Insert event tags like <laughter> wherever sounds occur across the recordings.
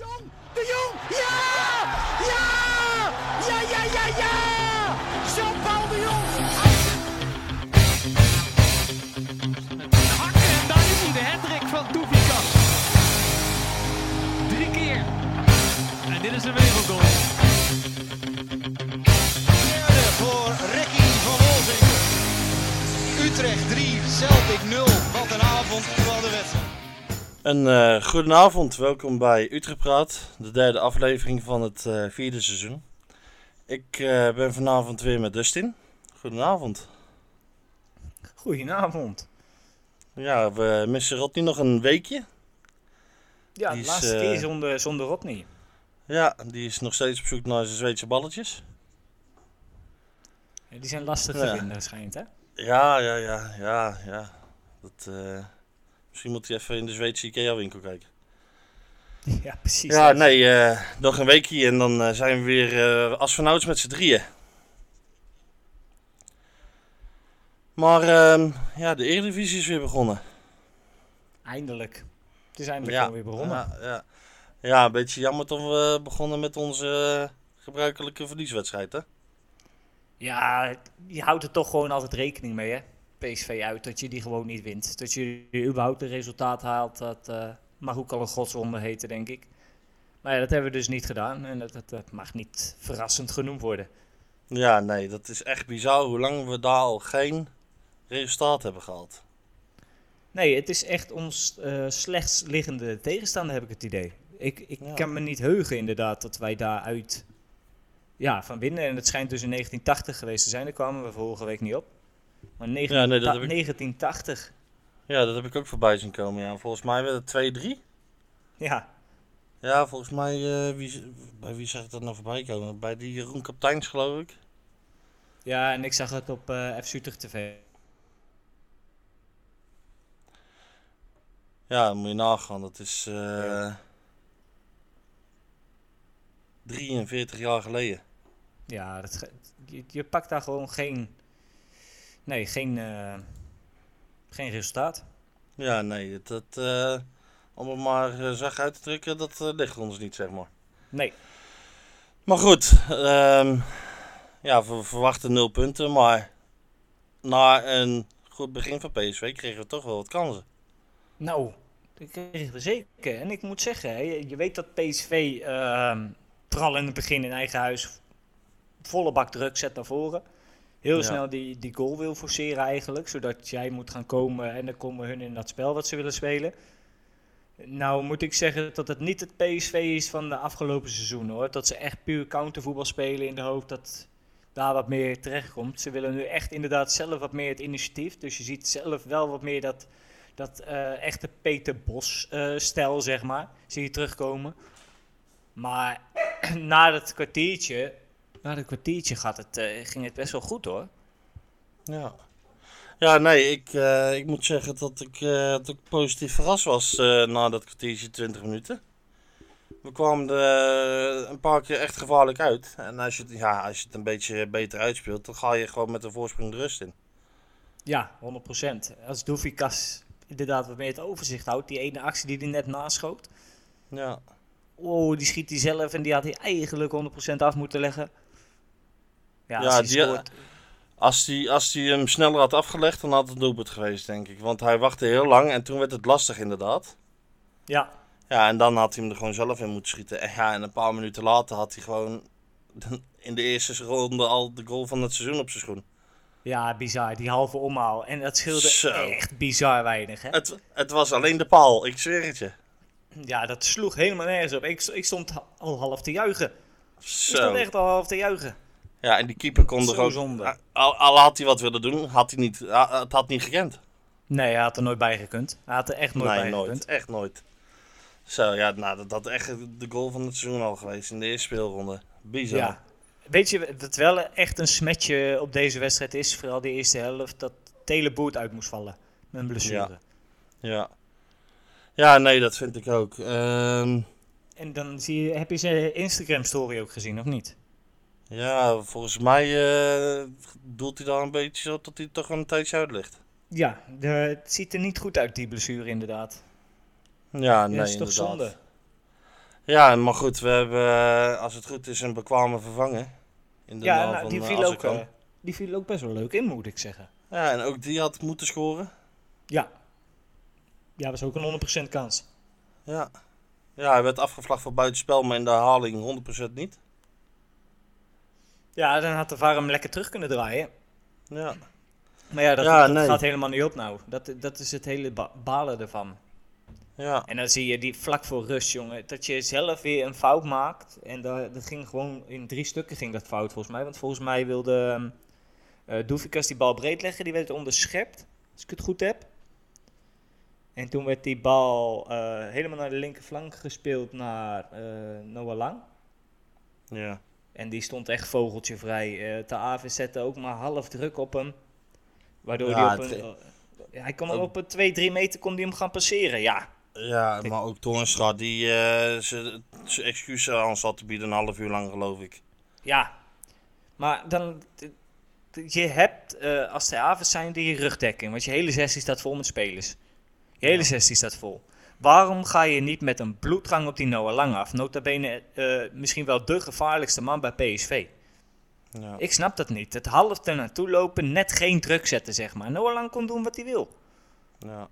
Jong, de Jong, ja! Ja! Ja, ja, ja, ja! Jean-Paul de Jong! Hakken en daar is hij, de hattrick van Doefikas. Drie keer. En dit is een wereldgoal. Derde voor Ricky van Wolzing. Utrecht 3, Celtic 0. Wat een avond, vooral de wedstrijd. Een eh goedenavond, welkom bij Utrecht Praat, de derde aflevering van het eh, vierde seizoen. Ik eh, ben vanavond weer met Dustin. Goedenavond. Goedenavond. Ja, we missen Rodney nog een weekje. Ja, de laatste keer zonder, zonder Rodney. Ja, die is nog steeds op zoek naar zijn Zweedse balletjes. Die zijn lastig Ja. te vinden, schijnt hè? Ja, ja, ja, ja, ja. Dat, eh, misschien moet hij even in de Zweedse Ikea winkel kijken. <laughs> Ja, precies. Ja, nee, eh, nog een weekje en dan eh, zijn we weer eh astronauts met z'n drieën. Maar ehm, ja, de Eredivisie is weer begonnen. Eindelijk. Het is eindelijk Ja, gewoon weer begonnen. Ja, ja. ja, een beetje jammer dat we begonnen met onze eh, gebruikelijke verlieswedstrijd, hè? Ja, je houdt er toch gewoon altijd rekening mee, hè? PSV uit, dat je die gewoon niet wint. Dat je überhaupt een resultaat haalt, dat eh, mag ook al een godswonder heten, denk ik. Maar ja, dat hebben we dus niet gedaan en dat, dat, dat mag niet verrassend genoemd worden. Ja, nee, dat is echt bizar hoe lang we daar al geen resultaat hebben gehad. Nee, het is echt ons eh slechts liggende tegenstander, heb ik het idee. Ik, ik Ja. kan me niet heugen, inderdaad, dat wij daaruit ja, van winnen. En het schijnt dus in 1980 geweest te zijn. Daar kwamen we vorige week niet op. Maar 19, Ja, nee, dat heb ik- 1980, Ja, dat heb ik ook voorbij zien komen. Ja. Volgens mij werd het 2-3. ja. Ja, volgens mij, eh, wie, bij wie zag ik dat nou voorbij komen? Bij die Jeroen Kapteins, geloof ik. Ja, en ik zag het op eh F Utrecht TV. Ja, dan moet je nagaan. Dat is eh 43 jaar geleden. Ja, dat, je, je pakt daar gewoon geen, nee, geen, eh, geen resultaat. Ja, nee, het, het, eh, om het maar eh, zacht uit te drukken, dat ligt ons niet, zeg maar. Nee, Maar goed, ehm, ja, we verwachten nul punten, maar na een goed begin van PSV kregen we toch wel wat kansen. Nou, dat kregen we zeker. En ik moet zeggen, hè, je je weet dat PSV ehm vooral in het begin in eigen huis volle bak druk zet naar voren. Heel Ja. snel die, die goal wil forceren eigenlijk, zodat jij moet gaan komen en dan komen hun in dat spel wat ze willen spelen. Nou moet ik zeggen dat het niet het PSV is van de afgelopen seizoen hoor. Dat ze echt puur countervoetbal spelen in de hoop dat daar wat meer terechtkomt. Ze willen nu echt inderdaad zelf wat meer het initiatief. Dus je ziet zelf wel wat meer dat, dat eh, echte Peter Bos-stijl, zeg maar, zie je terugkomen. Maar <clears throat> na dat kwartiertje, na dat kwartiertje gaat het, eh, ging het best wel goed hoor. Ja. Ja, nee, ik, eh, ik moet zeggen dat ik, eh, dat ik positief verrast was na dat kwartiertje 20 minuten. We kwamen er een paar keer echt gevaarlijk uit. En als je, het- ja, als je het een beetje beter uitspeelt, dan ga je gewoon met een voorsprong de rust in. Ja, 100%. Als Doefikas inderdaad wat meer het overzicht houdt, die ene actie die hij net naschoot. Ja, Oh, die schiet hij zelf en die had hij eigenlijk 100% af moeten leggen. Ja, Ja, als hij die- scoort, Als die hem sneller had afgelegd, dan had het doelpunt geweest, denk ik. Want hij wachtte heel lang en toen werd het lastig, inderdaad. ja, Ja, en dan had hij hem er gewoon zelf in moeten schieten. En ja, en een paar minuten later had hij gewoon <laughs> in de eerste ronde al de goal van het seizoen op zijn schoen. ja, bizar. Die halve omhaal. En dat scheelde Zo. echt bizar weinig. Hè? Het, het was alleen de paal, ik zweer het je. Ja, dat sloeg helemaal nergens op. Ik, ik stond al half te juichen. Ik Zo. stond echt al half te juichen. Ja, en die keeper kon er ook... zonde. Al, al had hij wat willen doen, had hij niet, ha- het had niet gekend. Nee, hij had er nooit bij gekund. Hij had er echt nooit nee, bij nooit. gekund. Echt nooit. Zo, ja, nou, dat had echt de goal van het seizoen al geweest in de eerste speelronde. Bizar. Ja. Weet je wat wel echt een smetje op deze wedstrijd is? Vooral de eerste helft. Dat Teleboert uit moest vallen. Met een blessure. Ja. Ja, nee, dat vind ik ook. Ehm, En dan zie je, heb je zijn Instagram story ook gezien, of niet? Ja, volgens mij eh, doelt hij daar een beetje zo tot hij toch een tijdje uit ligt. Ja, de, het ziet er niet goed uit, die blessure inderdaad. Ja, nee, dat is toch inderdaad. zonde? Ja, maar goed, we hebben, eh, als het goed is, een bekwame vervangen. In de Ja, nou, van, die, eh, viel ook, die viel ook best wel leuk in, moet ik zeggen. Ja, en ook die had moeten scoren. Ja. Ja, was ook een 100% kans. Ja. Ja, hij werd afgevlacht voor buitenspel, maar in de herhaling 100% niet. Ja, dan had de VAR hem lekker terug kunnen draaien. Ja. Maar ja, dat, Ja, dat nee. gaat helemaal niet op nou. Dat, dat is het hele ba- balen ervan. Ja. En dan zie je die vlak voor rust, jongen, dat je zelf weer een fout maakt. En dat, dat ging gewoon in drie stukken ging dat fout volgens mij. Want volgens mij wilde uh, Doefikas die bal breed leggen, die werd onderschept, als ik het goed heb. En toen werd die bal uh, helemaal naar de linkerflank gespeeld naar uh, Noah Lang. Ja. En die stond echt vogeltje vrij. Uh, de AV zette ook maar half druk op hem. Waardoor Ja, hij op een... uh, hij kon op een 2, 3 meter kon die hem gaan passeren, ja. Ja, maar ook Toornstra die eh, zijn excuses aan zat te bieden een half uur lang, geloof ik. Ja, maar dan. Je hebt eh, als de avond zijn die rugdekking, want je hele sessie staat vol met spelers. Je hele sessie staat vol. Waarom ga je niet met een bloeddrang op die Noah Lang af? Nota bene eh, misschien wel de gevaarlijkste man bij PSV. Ja. Ik snap dat niet. Het half er naartoe lopen, net geen druk zetten, zeg maar. Noah Lang kon doen wat hij wil. Ja.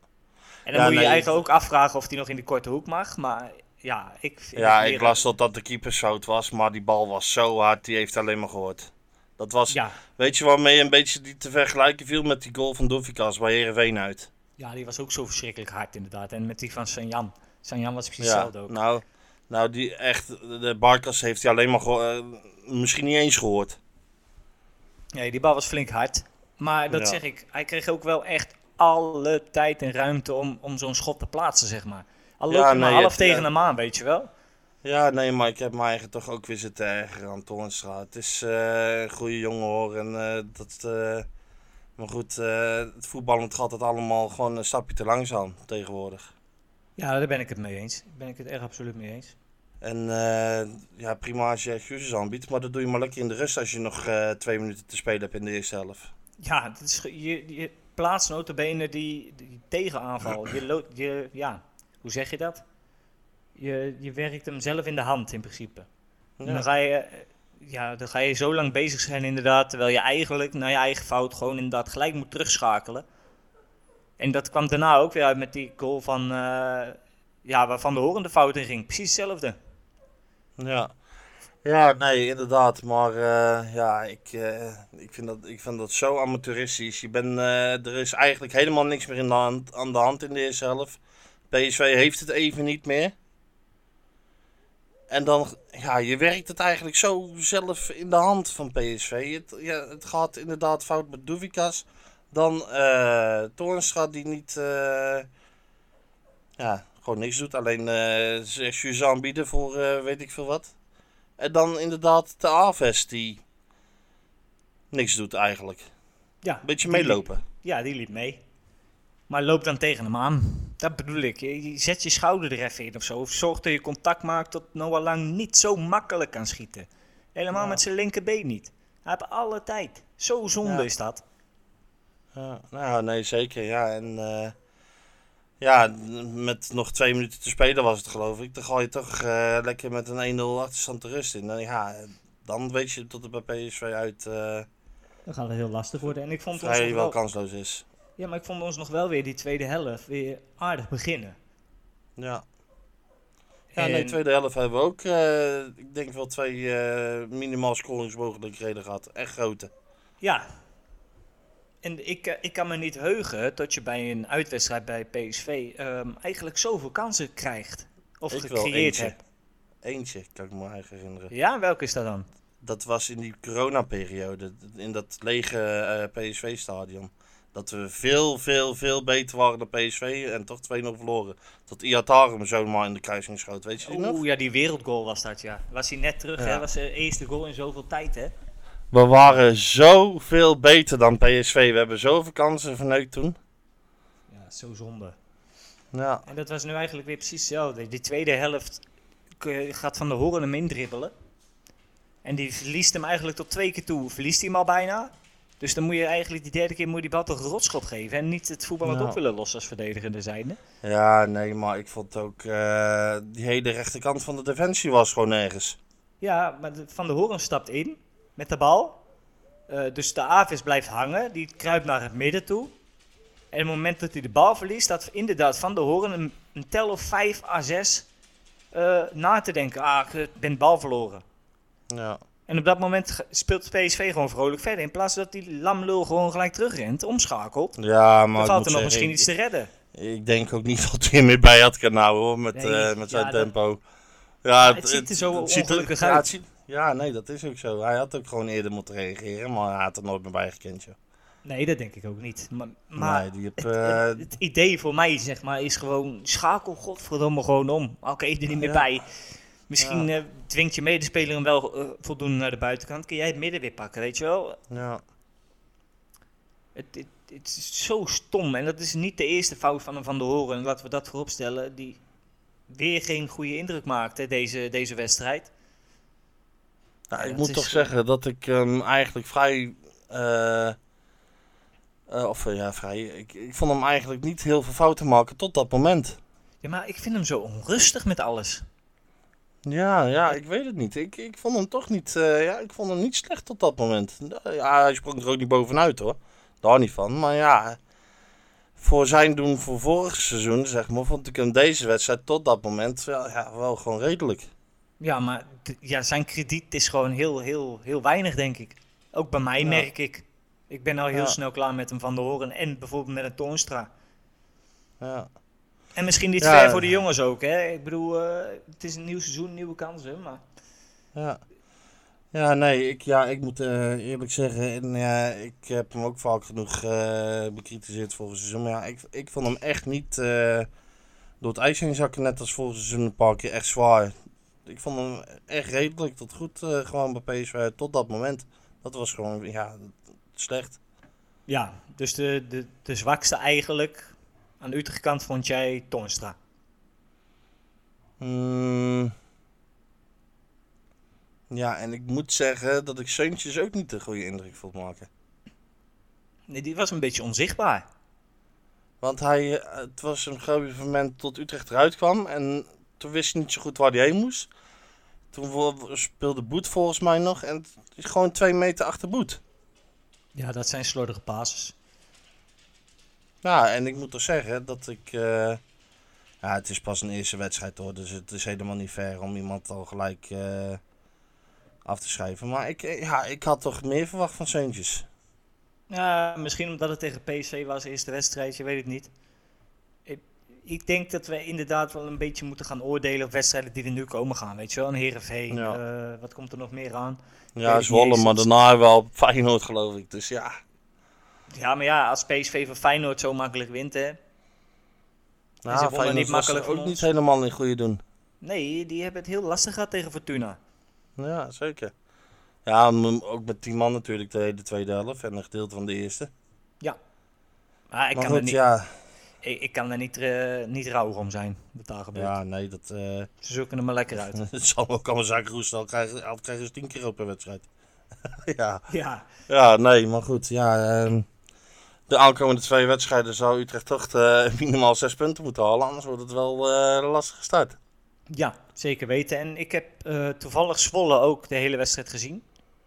En dan Ja, moet je je eigen ook afvragen of hij nog in de korte hoek mag. Maar ja, ik Ja, ik las dat dat de keepersfout was, maar die bal was zo hard, die heeft alleen maar gehoord. Dat was, Ja, weet je waarmee je een beetje die te vergelijken viel met die goal van Dovikas bij Heerenveen uit? Ja, die was ook zo verschrikkelijk hard inderdaad. En met die van Sanjan. Sanjan was precies Ja, hetzelfde ook. nou, nou die echt, de Barkas heeft hij alleen maar eh, misschien niet eens gehoord. Nee, die bal was flink hard. Maar dat Ja. zeg ik, hij kreeg ook wel echt alle tijd en ruimte om, om zo'n schot te plaatsen, zeg maar. Al Ja, je maar nee, half het- tegen ja. hem aan, weet je wel. Ja, nee, maar ik heb me eigen toch ook weer zitten ergeren aan Toornstra. Het is eh, een goede jongen hoor. En, eh, dat, maar goed, eh, het voetballen het gaat het allemaal gewoon een stapje te langzaam tegenwoordig. Ja, daar ben ik het mee eens. Daar ben ik het echt absoluut mee eens. En eh, ja, prima als je excuses aanbiedt, maar dat doe je maar lekker in de rust als je nog eh, twee minuten te spelen hebt in de eerste helft. Ja, het is, je, je plaatst notabene die, die tegenaanval. Je, lo- je, ja, hoe zeg je dat? Je, je werkt hem zelf in de hand in principe. En Dan, ga je, ja, dan ga je zo lang bezig zijn inderdaad, terwijl je eigenlijk naar je eigen fout gewoon inderdaad gelijk moet terugschakelen. En dat kwam daarna ook weer uit met die goal van, eh, ja, waarvan de horende fout in ging. Precies hetzelfde. ja. ja nee, inderdaad. Maar eh, ja, ik, eh, ik, vind dat, ik vind dat zo amateuristisch. Je bent, eh, er is eigenlijk helemaal niks meer in de hand, aan de hand in de eerste helft. PSV heeft het even niet meer. En dan, ja, je werkt het eigenlijk zo zelf in de hand van PSV. Het, ja, het gaat inderdaad fout met Doevikas. Dan Toornstra die niet, eh, ja, gewoon niks doet. Alleen zijn excuses aanbieden voor weet ik veel wat. En dan inderdaad de Aves die niks doet eigenlijk. Ja, Een beetje meelopen. Ja, die liep mee. Maar loop dan tegen hem aan. Dat bedoel ik. Je, zet je schouder er even in of zo. Of zorg dat je contact maakt dat Noah Lang niet zo makkelijk kan schieten. Helemaal Ja. met zijn linkerbeen niet. Hij heeft alle tijd. Zo zonde Ja. is dat. Ja, nou, nee, zeker. Ja, en eh, ja, met nog twee minuten te spelen was het geloof ik. Dan ga je toch eh, lekker met een 1-0 achterstand de rust in. En ja, dan weet je dat het bij PSV uit eh Dan gaat het heel lastig worden. En ik vond, wel wel, kansloos is. Ja, maar ik vond ons nog wel weer die tweede helft weer aardig beginnen. Ja. Ja, nee, En- tweede helft hebben we ook, eh, ik denk wel twee eh, minimaal scoringsmogelijkheden gehad. Echt grote. Ja. En ik, eh, ik kan me niet heugen dat je bij een uitwedstrijd bij PSV ehm, eigenlijk zoveel kansen krijgt. Of Ik gecreëerd hebt. Eentje, kan ik me eigen herinneren. Ja, welke is dat dan? Dat was in die coronaperiode, in dat lege PSV-stadion. Dat we veel, veel, veel beter waren dan PSV en toch 2-0 verloren. Dat Iatarum zomaar in de kruising schoot, weet je die nog? Oeh, ja, die wereldgoal was dat, ja. Was hij net terug, Ja. hè? Was de eerste goal in zoveel tijd, hè? We waren zoveel beter dan PSV. We hebben zoveel kansen verneukt toen. Ja, zo zonde. Ja, En dat was nu eigenlijk weer precies hetzelfde. Die tweede helft gaat Van de Horen hem indribbelen. En die verliest hem eigenlijk tot twee keer toe. Verliest hij hem al bijna. Dus dan moet je eigenlijk die derde keer moet je die bal toch een rotschot geven. En niet het voetbal Nou. op willen lossen als verdedigende zijnde. Ja, nee, maar ik vond ook... eh, die hele rechterkant van de defensie was gewoon nergens. Ja, maar de- Van de Horen stapt in met de bal. Eh, dus de Avis blijft hangen. Die kruipt naar het midden toe. En op het moment dat hij de bal verliest, staat inderdaad Van de Horen een, een tel of 5 à 6 eh, na te denken. Ah, ik ben de bal verloren. Ja. En op dat moment speelt PSV gewoon vrolijk verder. In plaats dat die lamlul gewoon gelijk terugrent, omschakelt. Ja, maar Dan valt er nog misschien ik- iets te redden. Ik denk ook niet <laughs> dat hij er meer bij had kunnen houden hoor, met, Nee, eh, met zijn ja, dat- tempo. Ja, het ziet er zo ziet ongelukkig ja, uit. het ziet- ja, nee, dat is ook zo. Hij had ook gewoon eerder moeten reageren, maar hij had er nooit meer bij gekend. joh. Nee, dat denk ik ook niet. Maar, maar nee, die heb, het, eh, het- het idee voor mij zeg maar, is gewoon schakel godverdomme gewoon om. Oké, er niet meer Ja. bij. Misschien eh, dwingt je medespeler hem wel eh, voldoende naar de buitenkant. Kun jij het midden weer pakken, weet je wel? ja. Het, het, het is zo stom. En dat is niet de eerste fout van Van der Horen. Laten we dat vooropstellen. Die weer geen goede indruk maakte, deze, deze wedstrijd. Nou, ik moet toch zeggen dat ik hem eigenlijk vrij. eh, of ja, vrij. Ik, ik vond hem eigenlijk niet heel veel fouten maken tot dat moment. Ja, maar ik vind hem zo onrustig met alles. Ja, ja, ik weet het niet. Ik, ik vond hem toch niet. eh, ja, ik vond hem niet slecht tot dat moment. Ja, hij sprong er ook niet bovenuit hoor. Daar niet van. Maar ja, voor zijn doen voor vorig seizoen, zeg maar, vond ik hem deze wedstrijd tot dat moment wel, ja, wel gewoon redelijk. Ja, maar ja, zijn krediet is gewoon heel, heel, heel weinig, denk ik. Ook bij mij Ja. merk ik. Ik ben al heel Ja. snel klaar met hem van de horen. En bijvoorbeeld met een Toornstra. Ja. En misschien niet Ja. ver voor de jongens ook. Hè? Ik bedoel, eh, het is een nieuw seizoen, nieuwe kansen. Maar Ja. Ja, nee, ik, ja, ik moet eh, eerlijk zeggen, en, ja, ik heb hem ook vaak genoeg eh, bekritiseerd vorig seizoen. Maar ja, ik, ik vond hem echt niet door het ijs heen zakken, net als vorig seizoen een paar keer echt zwaar. Ik vond hem echt redelijk tot goed gewoon bij PSV tot dat moment. Dat was gewoon, ja, slecht. ja, dus de, de, de zwakste eigenlijk aan de Utrecht kant vond jij Toornstra. Mm. Ja, en ik moet zeggen dat ik Seuntjes ook niet de goede indruk vond maken. Nee, die was een beetje onzichtbaar. Want hij, eh, het was een gegeven moment tot Utrecht eruit kwam. En toen wist hij niet zo goed waar hij heen moest. Toen speelde Boet volgens mij nog. En het is gewoon twee meter achter Boet. Ja, dat zijn slordige passes. Ja, en ik moet toch zeggen dat ik... eh, ja, het is pas een eerste wedstrijd hoor. Dus het is helemaal niet fair om iemand al gelijk eh, af te schrijven. Maar ik, eh, ja, ik had toch meer verwacht van Seuntjes. Ja, misschien omdat het tegen PSV was, eerste wedstrijd, je weet het niet. Ik, ik denk dat we inderdaad wel een beetje moeten gaan oordelen op wedstrijden die er nu komen gaan. Weet je wel, een Heerenveen, Ja. wat komt er nog meer aan? Ja, Zwolle, maar daarna wel Feyenoord geloof ik. Dus ja, Ja, maar ja, als PSV van Feyenoord zo makkelijk wint, hè. nou, ze Feyenoord niet makkelijk ook niet helemaal in goede doen. Nee, die hebben het heel lastig gehad tegen Fortuna. Ja, zeker. Ja, ook met 10 man natuurlijk de hele tweede helft en een gedeelte van de eerste. Maar ik maar kan, goed, er niet, ja, ik, ik kan er niet, eh niet rouwig om zijn, wat daar gebeurt. ja, nee, dat eh, Ze zoeken er maar lekker uit. <laughs> het zal ook allemaal zaken roesten. Al krijgen, al krijgen ze 10 keer op per wedstrijd. <laughs> ja. ja, ja, nee, maar goed. Ja, ehm, de aankomende twee wedstrijden zou Utrecht toch eh, minimaal 6 punten moeten halen. Anders wordt het wel eh, een lastige start. ja, zeker weten. En ik heb eh, toevallig Zwolle ook de hele wedstrijd gezien.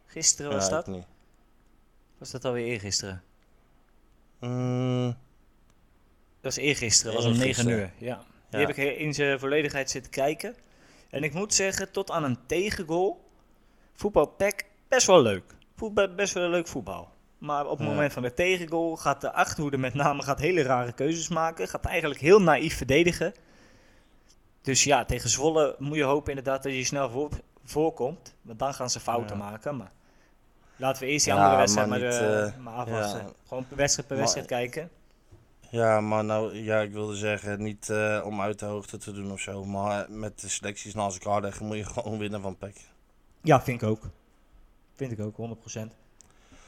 Gisteren was ja, dat. niet. Was dat alweer eergisteren? Mm, Dat was eergisteren, dat was om 9 Eergisteren. uur. Ja. Die Ja. heb ik in zijn volledigheid zitten kijken. En ik moet zeggen, tot aan een tegengoal, voetbal best wel leuk. Voetbal, best wel leuk voetbal. Maar op het Ja. moment van de tegengoal gaat de achterhoede met name gaat hele rare keuzes maken. Gaat eigenlijk heel naïef verdedigen. Dus ja, tegen Zwolle moet je hopen inderdaad dat je snel voor, voorkomt. Want dan gaan ze fouten Ja. maken. Maar laten we eerst die Ja, andere wedstrijd maar niet, eh, eh, maar afwachten. Gewoon per wedstrijd per Maar- wedstrijd kijken. Ja, maar nou, ja, ik wilde zeggen, niet eh, om uit de hoogte te doen of zo. Maar met de selecties naast elkaar leggen moet je gewoon winnen van PEC. Ja, vind ik ook. Vind ik ook, 100%.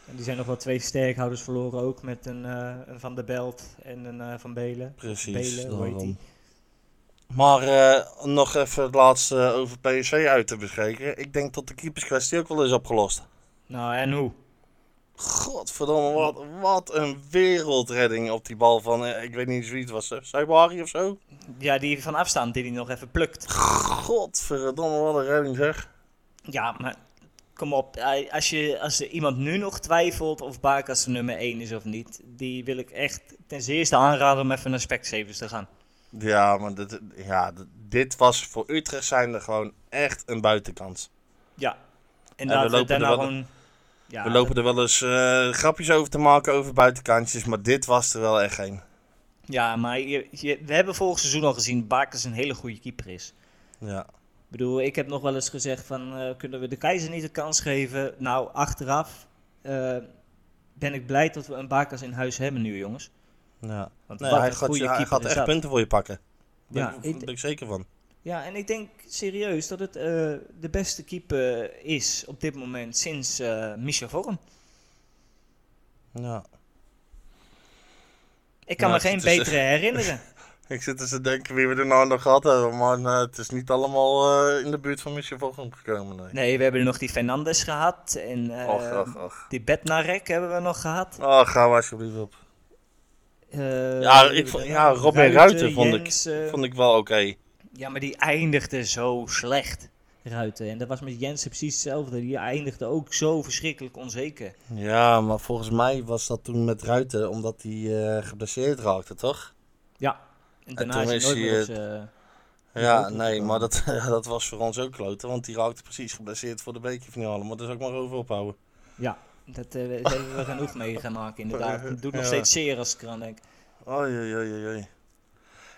En die zijn nog wel twee sterkhouders verloren ook. Met een, eh, een Van der Belt en een eh, Van Belen. Precies. Belen, hoe heet daarom. die? Maar eh, nog even het laatste over PSV uit te bespreken. Ik denk dat de keeperskwestie ook wel is opgelost. Nou, en hoe? Godverdomme, wat, wat een wereldredding op die bal van, ik weet niet wie het was, Saibari of zo? Ja, die van afstand die hij nog even plukt. Godverdomme, wat een redding zeg. Ja, maar kom op. Als, je, als er iemand nu nog twijfelt of Barkas de nummer 1 is of niet, die wil ik echt ten zeerste aanraden om even naar Specsavers te gaan. Ja, maar dit, ja, dit was voor Utrecht zijnde gewoon echt een buitenkans. Ja. En we lopen er daarna gewoon... Ja, We lopen er wel eens eh, grapjes over te maken over buitenkantjes, maar dit was er wel echt geen. Ja, maar je, je- we hebben vorig seizoen al gezien dat Barkas een hele goede keeper is. Ja. Ik bedoel, ik heb nog wel eens gezegd van, eh, kunnen we de keizer niet de kans geven? Nou, achteraf eh, ben ik blij dat we een Barkas in huis hebben nu, jongens. ja. Want Nee, hij een gaat, hij gaat echt punten voor je pakken. Daar Ja, ben, ik, ben ik zeker van. Ja, en ik denk serieus dat het eh, de beste keeper is op dit moment sinds Michel Vorm. Ja. Ik kan Ja, me geen betere herinneren. <laughs> Ik zit eens te denken wie we er nou nog gehad hebben, maar eh, het is niet allemaal eh, in de buurt van Michel Vogel gekomen. Nee. Nee, we hebben nog die Fernandes gehad. En eh, Och, och, och. die Bednarek hebben we nog gehad. Oh, ga maar alsjeblieft op. Ja, ik vond, ja? Robin Ruiten vond, Jens, ik, vond ik wel oké. Ja, maar die eindigde zo slecht, Ruiten. En dat was met Jensen precies hetzelfde. Die eindigde ook zo verschrikkelijk onzeker. Ja, maar volgens mij was dat toen met Ruiten, omdat hij geblesseerd raakte, toch? En daarna toen is hij is nooit hij, eh, Ja, nee, maar dat, <laughs> dat was voor ons ook kloten, want die raakte precies geblesseerd voor de bekerfinale. Maar dat is ook maar over ophouden. Ja, dat, eh, daar hebben we genoeg mee gemaakt inderdaad. <laughs> Het doet nog Ja. steeds zeer als ik eraan denk. Oei, oei, oei, oei.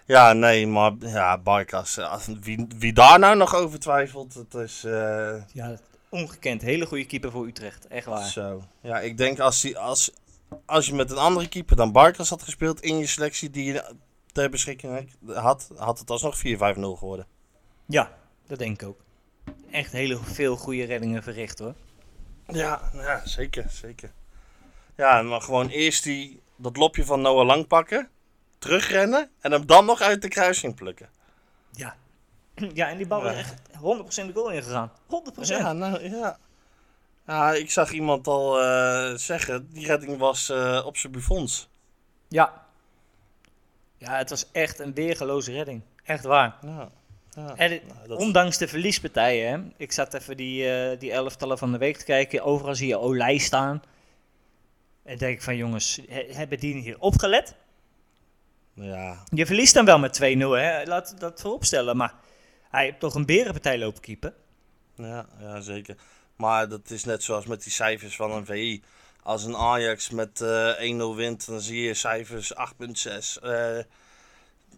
Ja, nee, maar ja, Barkas, eh, als- wie, wie daar nou nog over twijfelt, het is eh, Ja, ongekend. Hele goede keeper voor Utrecht. Echt waar. zo. Ja, ik denk als, die, als, als je met een andere keeper dan Barkas had gespeeld in je selectie die je ter beschikking had, had het alsnog 4-5-0 geworden. Ja, dat denk ik ook. Echt hele veel goede reddingen verricht hoor. Ja, ja zeker, zeker. Ja, maar gewoon eerst die, dat lopje van Noah Lang pakken, terugrennen en hem dan nog uit de kruising plukken. Ja. <clears throat> Ja, en die bal Ja. is echt 100% de goal ingegaan. 100%. Ja, nou ja. Ja, ik zag iemand al eh, zeggen, die redding was eh, op zijn buffons. Ja. Ja, het was echt een weergeloze redding. Echt waar. Ja, ja. En Nou, dat- ondanks de verliespartijen, hè. Ik zat even die, eh, die elftallen van de week te kijken. Overal zie je Olij staan. En denk ik van jongens, he- hebben die hier opgelet? ja, Je verliest dan wel met 2-0, hè. Laat dat vooropstellen. Maar hij heeft toch een berenpartij lopen keeper. ja, ja, zeker. Maar dat is net zoals met die cijfers van een VI. Als een Ajax met eh 1-0 wint, dan zie je cijfers 8.6, eh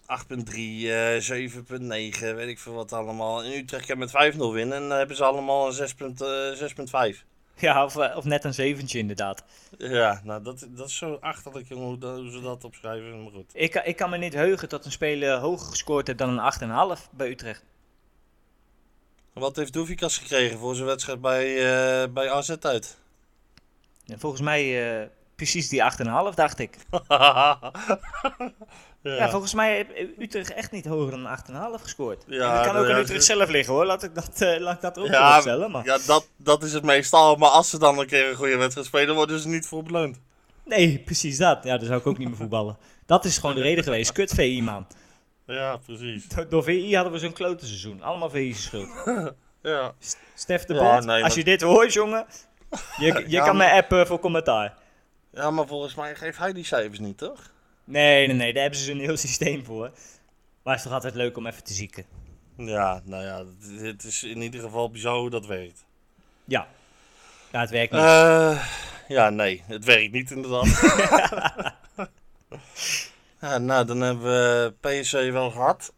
8.3, eh 7.9, weet ik veel wat allemaal. In Utrecht kan met 5-0 winnen en dan hebben ze allemaal een 6., eh, 6.5. Ja, of, eh, of net een zeventje inderdaad. Ja, nou dat, dat is zo achterlijk jongen, hoe, hoe ze dat opschrijven, maar goed. Ik, kan- ik kan me niet heugen dat een speler hoger gescoord heeft dan een 8,5 bij Utrecht. Wat heeft Doefikas gekregen voor zijn wedstrijd bij, eh, bij AZ uit? En volgens mij eh, precies die 8,5 dacht ik. <laughs> ja. Ja. volgens mij heeft Utrecht echt niet hoger dan een 8,5 gescoord. Ja, en dat kan ook aan ja, Utrecht ze- zelf liggen hoor, laat ik dat, eh, laat ik dat ook Ja. Maar... ja dat, dat is het meestal. Maar als ze dan een keer een goede wedstrijd spelen, worden ze niet voor beloond. Nee, precies dat. Ja, dan zou ik ook niet meer voetballen. Dat is gewoon de reden geweest. Kut VI man. Ja, precies. Do- Door VI hadden we zo'n klote seizoen. Allemaal VI's schuld. <laughs> Ja, Stef de Ja, Bond, nee, als je dit hoort jongen, je, je Ja, kan maar- me appen voor commentaar. ja, maar volgens mij geeft hij die cijfers niet, toch? Nee, nee, nee, daar hebben ze een heel <laughs> systeem voor. Maar het is toch altijd leuk om even te zieken. Ja, nou ja, het- is in ieder geval bizar hoe dat werkt. Ja. Ja, het werkt niet. Eh, ja, nee, het werkt niet inderdaad. <laughs> ja, nou, dan hebben we PSV wel gehad.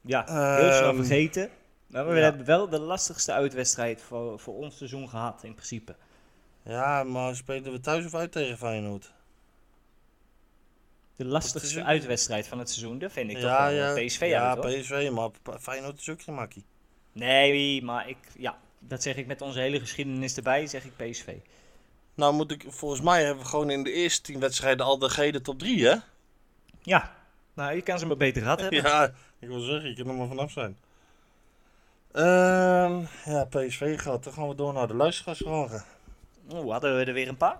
ja, heel snel ehm, vergeten. Maar we ja. hebben wel de lastigste uitwedstrijd voor, voor ons seizoen gehad, in principe. Ja, maar spelen we thuis of uit tegen Feyenoord? De lastigste ook- uitwedstrijd van het seizoen, dat vind ik toch ja, wel ja, PSV ja, uit, hoor. PSV, maar Feyenoord is ook geen makkie. Nee, maar ik, ja, dat zeg ik met onze hele geschiedenis erbij, zeg ik PSV. Nou moet ik, volgens mij hebben we gewoon in de eerste tien wedstrijden al de gele top 3, hè? Ja, nou, je kan ze maar beter gehad <laughs> hebben. Ja, ik wil zeggen, je kan er maar vanaf zijn. Ehm, ja, PSV gehad. Dan gaan we door naar de luisteraarsvragen. Oeh, hadden we er weer een paar?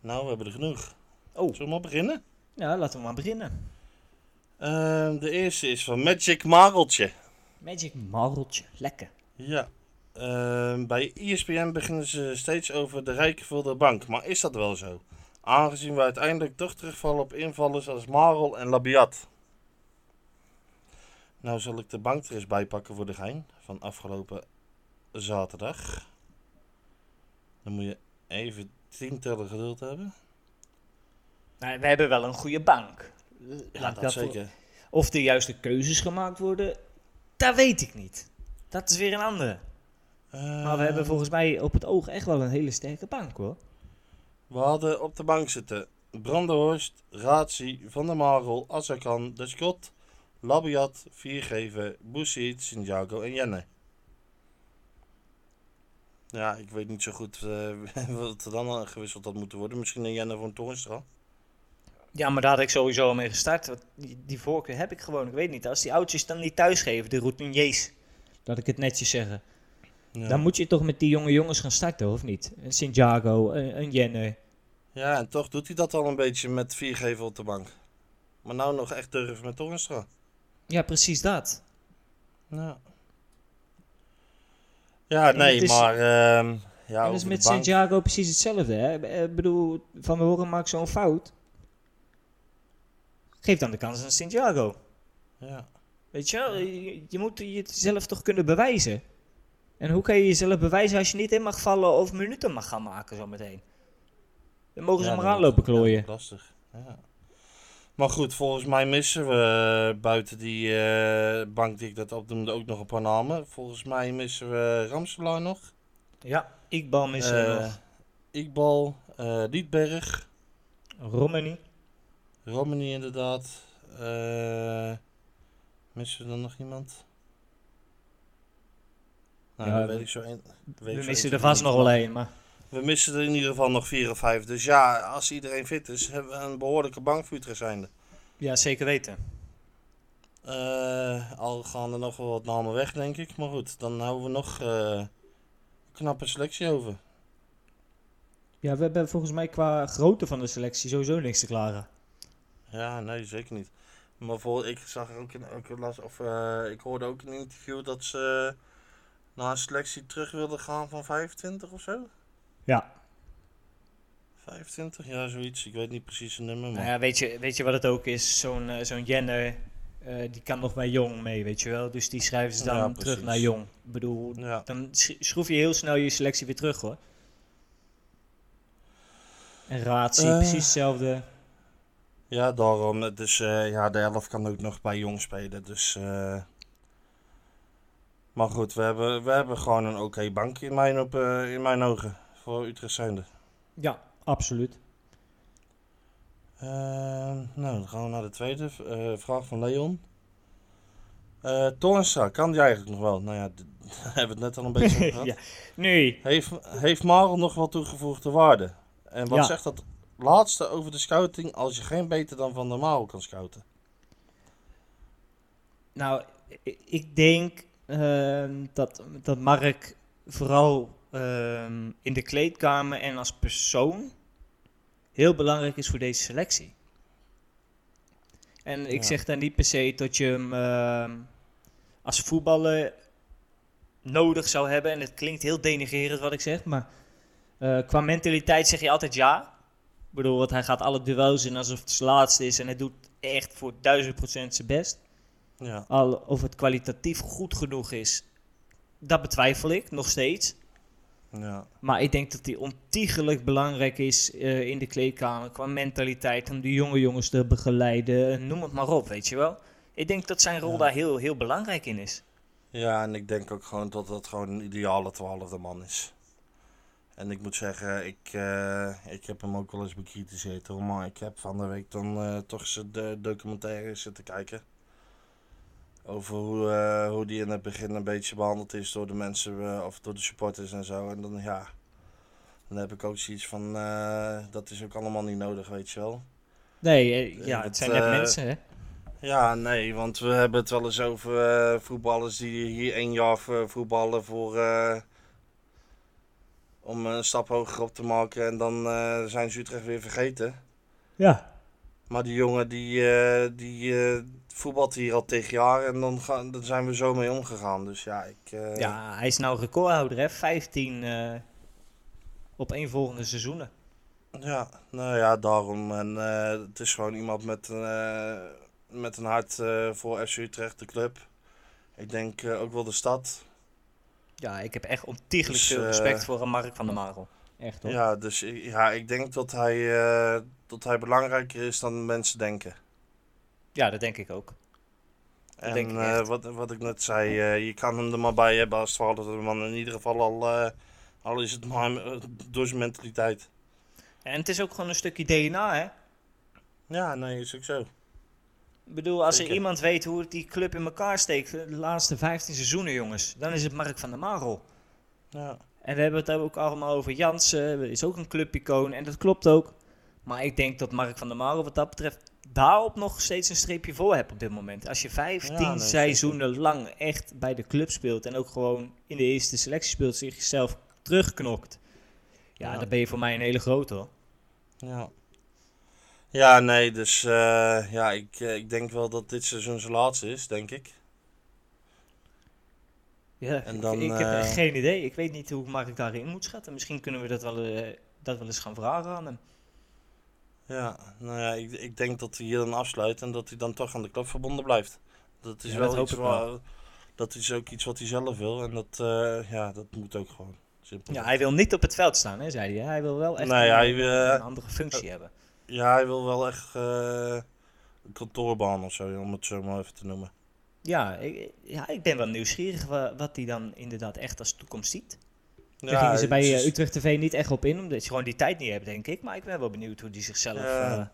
Nou, we hebben er genoeg. Oh, Zullen we maar beginnen? ja, laten we maar beginnen. Ehm, de eerste is van Magic Mareltje. Magic Mareltje, lekker. Ja. Ehm, bij ESPN beginnen ze steeds over de rijke bank. Maar is dat wel zo? Aangezien we uiteindelijk toch terugvallen op invallers als Marel en Labiat. Nou zal ik de bank er eens bij pakken voor de gein van afgelopen zaterdag. Dan moet je even tientallen geduld hebben. We hebben wel een goede bank. Ja, Laat ik dat voor- zeker. Of de juiste keuzes gemaakt worden, dat weet ik niet. Dat is weer een andere. Maar we hebben Ehm, volgens mij op het oog echt wel een hele sterke bank hoor. We hadden op de bank zitten Brandenhorst, Razi, Van der Marel, Azarkan, De Scott, Labiat, Viergever, Boesiet, Santiago en Jenne. Ja, ik weet niet zo goed eh, <laughs> wat er dan gewisseld had moeten worden. Misschien een Jenne voor een Toornstra. Ja, maar daar had ik sowieso mee gestart. Die, die voorkeur heb ik gewoon. Ik weet niet. Als die oudjes dan niet thuisgeven, de routiniers. Laat ik het netjes zeggen. Ja. Dan moet je toch met die jonge jongens gaan starten, of niet? Een Santiago, een, een Jenne. ja, en toch doet hij dat al een beetje met Viergever op de bank. Maar nou nog echt durven met Toornstra. Ja, precies dat. Ja. Ja, nee, is- maar... ehm ja, en dat is met Santiago precies hetzelfde. Hè? Eh, Ik bedoel, Van de Horen maakt zo'n fout. Geef dan de kans aan Santiago. Ja. Weet je wel, je, je moet jezelf toch kunnen bewijzen. En hoe kan je jezelf bewijzen als je niet in mag vallen of minuten mag gaan maken zometeen? Dan mogen ze Ja, maar aanlopen ja, klooien. lastig. Ja. Maar goed, volgens mij missen we eh, buiten die eh, bank die ik dat opnoemde ook nog een paar namen. Volgens mij missen we Ramselaar nog. Ja, Iqbal missen Eh, nog. Iqbal, eh Liedberg, Romani. Romani inderdaad. Missen we dan nog iemand? Nou, Ja, we- weet ik zo een, weet We missen één, er vast nog wel één, maar... We missen er in ieder geval nog vier of vijf. Dus ja, als iedereen fit is, hebben we een behoorlijke bank voor Utrecht zijnde. Ja, zeker weten. Eh, al gaan er nog wel wat namen weg, denk ik. Maar goed, dan houden we nog eh, een knappe selectie over. Ja, we hebben volgens mij qua grootte van de selectie sowieso niks te klagen. Ja, nee, zeker niet. Maar voor, ik zag ook in, las, of eh, ik hoorde ook in een interview dat ze naar een selectie terug wilden gaan van 25 of zo. Ja. 25, ja, zoiets. Ik weet niet precies een nummer, maar Nou ja, weet je, weet je wat het ook is? Zo'n eh, zo'n Jenner, eh, die kan nog bij Jong mee, weet je wel. Dus die schrijven ze dan Ja, terug naar Jong. Ik bedoel, ja. dan sch- schroef je heel snel je selectie weer terug, hoor. En Razi, Eh. precies hetzelfde. Ja, daarom. Dus eh, ja, de helft kan ook nog bij jong spelen. Dus, eh, maar goed, we hebben, we hebben gewoon een oké bank in mijn, op, eh, in mijn ogen. Voor Utrecht zijnde. Ja, absoluut. Ehm, nou, dan gaan we naar de tweede eh, vraag van Leon. Toornstra, kan die eigenlijk nog wel? Nou ja, <laughs> daar hebben we het net al een <laughs> beetje over gehad. ja. Nee, Heeft, heeft Marel nog wel toegevoegde waarde? En wat Ja. zegt dat laatste over de scouting als je geen beter dan Van der Marel kan scouten? Nou, ik denk ehm, dat, dat Mark vooral ehm, in de kleedkamer en als persoon heel belangrijk is voor deze selectie. En ik Ja. zeg daar niet per se dat je hem ehm, als voetballer nodig zou hebben. En het klinkt heel denigrerend wat ik zeg, maar eh, qua mentaliteit zeg je altijd ja. Ik bedoel, want hij gaat alle duels in alsof het zijn laatste is en hij doet echt voor duizend procent zijn best. Ja, Al of het kwalitatief goed genoeg is, dat betwijfel ik nog steeds. Ja. Maar ik denk dat hij ontiegelijk belangrijk is eh, in de kleedkamer qua mentaliteit. Om de jonge jongens te begeleiden, noem het maar op, weet je wel. Ik denk dat zijn rol Ja. daar heel, heel belangrijk in is. Ja, en ik denk ook gewoon dat dat gewoon een ideale twaalfde man is. En ik moet zeggen, ik, eh, ik heb hem ook wel eens bekritiseerd hoor. Maar ik heb van de week dan eh, toch zijn documentaire zitten kijken. Over hoe, eh, hoe die in het begin een beetje behandeld is door de mensen eh, of door de supporters en zo. En dan ja, dan heb ik ook zoiets van, eh, dat is ook allemaal niet nodig, weet je wel. Nee, ja, het, het zijn net mensen, hè. Ja, nee, want we hebben het wel eens over voetballers die hier één jaar voetballen voor, om een stap hoger op te maken en dan zijn ze Utrecht weer vergeten. Ja. Maar die jongen die, die voetbalt hier al tegen jaar en dan, gaan, dan zijn we zo mee omgegaan. Dus ja, ik... eh, ja, hij is nou recordhouder, hè? 15 eh op één volgende seizoenen. Ja, nou ja, daarom. En eh, het is gewoon iemand met, met een hart voor FC Utrecht, de club. Ik denk ook wel de stad. Ja, ik heb echt ontiegelijk Dus, veel respect voor Mark van der Marel. Echt hoor. Ja, dus ik- ja, ik denk dat hij, dat hij belangrijker is dan mensen denken. Ja, dat denk ik ook. En ik eh, wat, wat ik net zei, eh, je kan hem er maar bij hebben als 12 man. In ieder geval al, eh, al is het maar door zijn mentaliteit. En het is ook gewoon een stukje DNA, hè? Ja, nee, is ook zo. Ik bedoel, als er Zeker. iemand weet hoe het die club in elkaar steekt, de laatste 15 seizoenen, jongens, dan is het Mark van der Marel. Ja, En we hebben het ook allemaal over Jansen, is ook een clubicoon en dat klopt ook. Maar ik denk dat Mark van der Marel wat dat betreft daarop nog steeds een streepje voor hebt op dit moment. Als je 15 Ja, nee, seizoenen lang echt bij de club speelt en ook gewoon in de eerste selectie speelt, zichzelf terugknokt. Ja, Ja. dan ben je voor mij een hele grote hoor. ja. Ja, nee, dus eh, ja, ik, eh, ik denk wel dat dit seizoen zijn laatste is, denk ik. Ja, En ik- dan, ik, heb eh, geen idee. Ik weet niet hoe Mark daarin moet schatten. Misschien kunnen we dat wel, dat wel eens gaan vragen aan hem. Ja, nou ja, ik, ik denk dat hij hier dan afsluit en dat hij dan toch aan de club verbonden blijft. Dat is Ja, wel dat iets wel. dat is ook iets wat hij zelf wil en dat, eh, ja, dat moet ook gewoon. Simpel. Ja, hij wil niet op het veld staan, hè, zei hij. Hij wil wel echt Nee, een, hij, een eh, andere functie hebben. Ja, hij wil wel echt eh, een kantoorbaan of zo, om het zo maar even te noemen. Ja ik, ja, ik ben wel nieuwsgierig wa- wat hij dan inderdaad echt als toekomst ziet. Daar Ja, gingen ze bij eh, is- Utrecht TV niet echt op in, omdat ze gewoon die tijd niet hebben, denk ik. Maar ik ben wel benieuwd hoe die zichzelf... Ja. eh,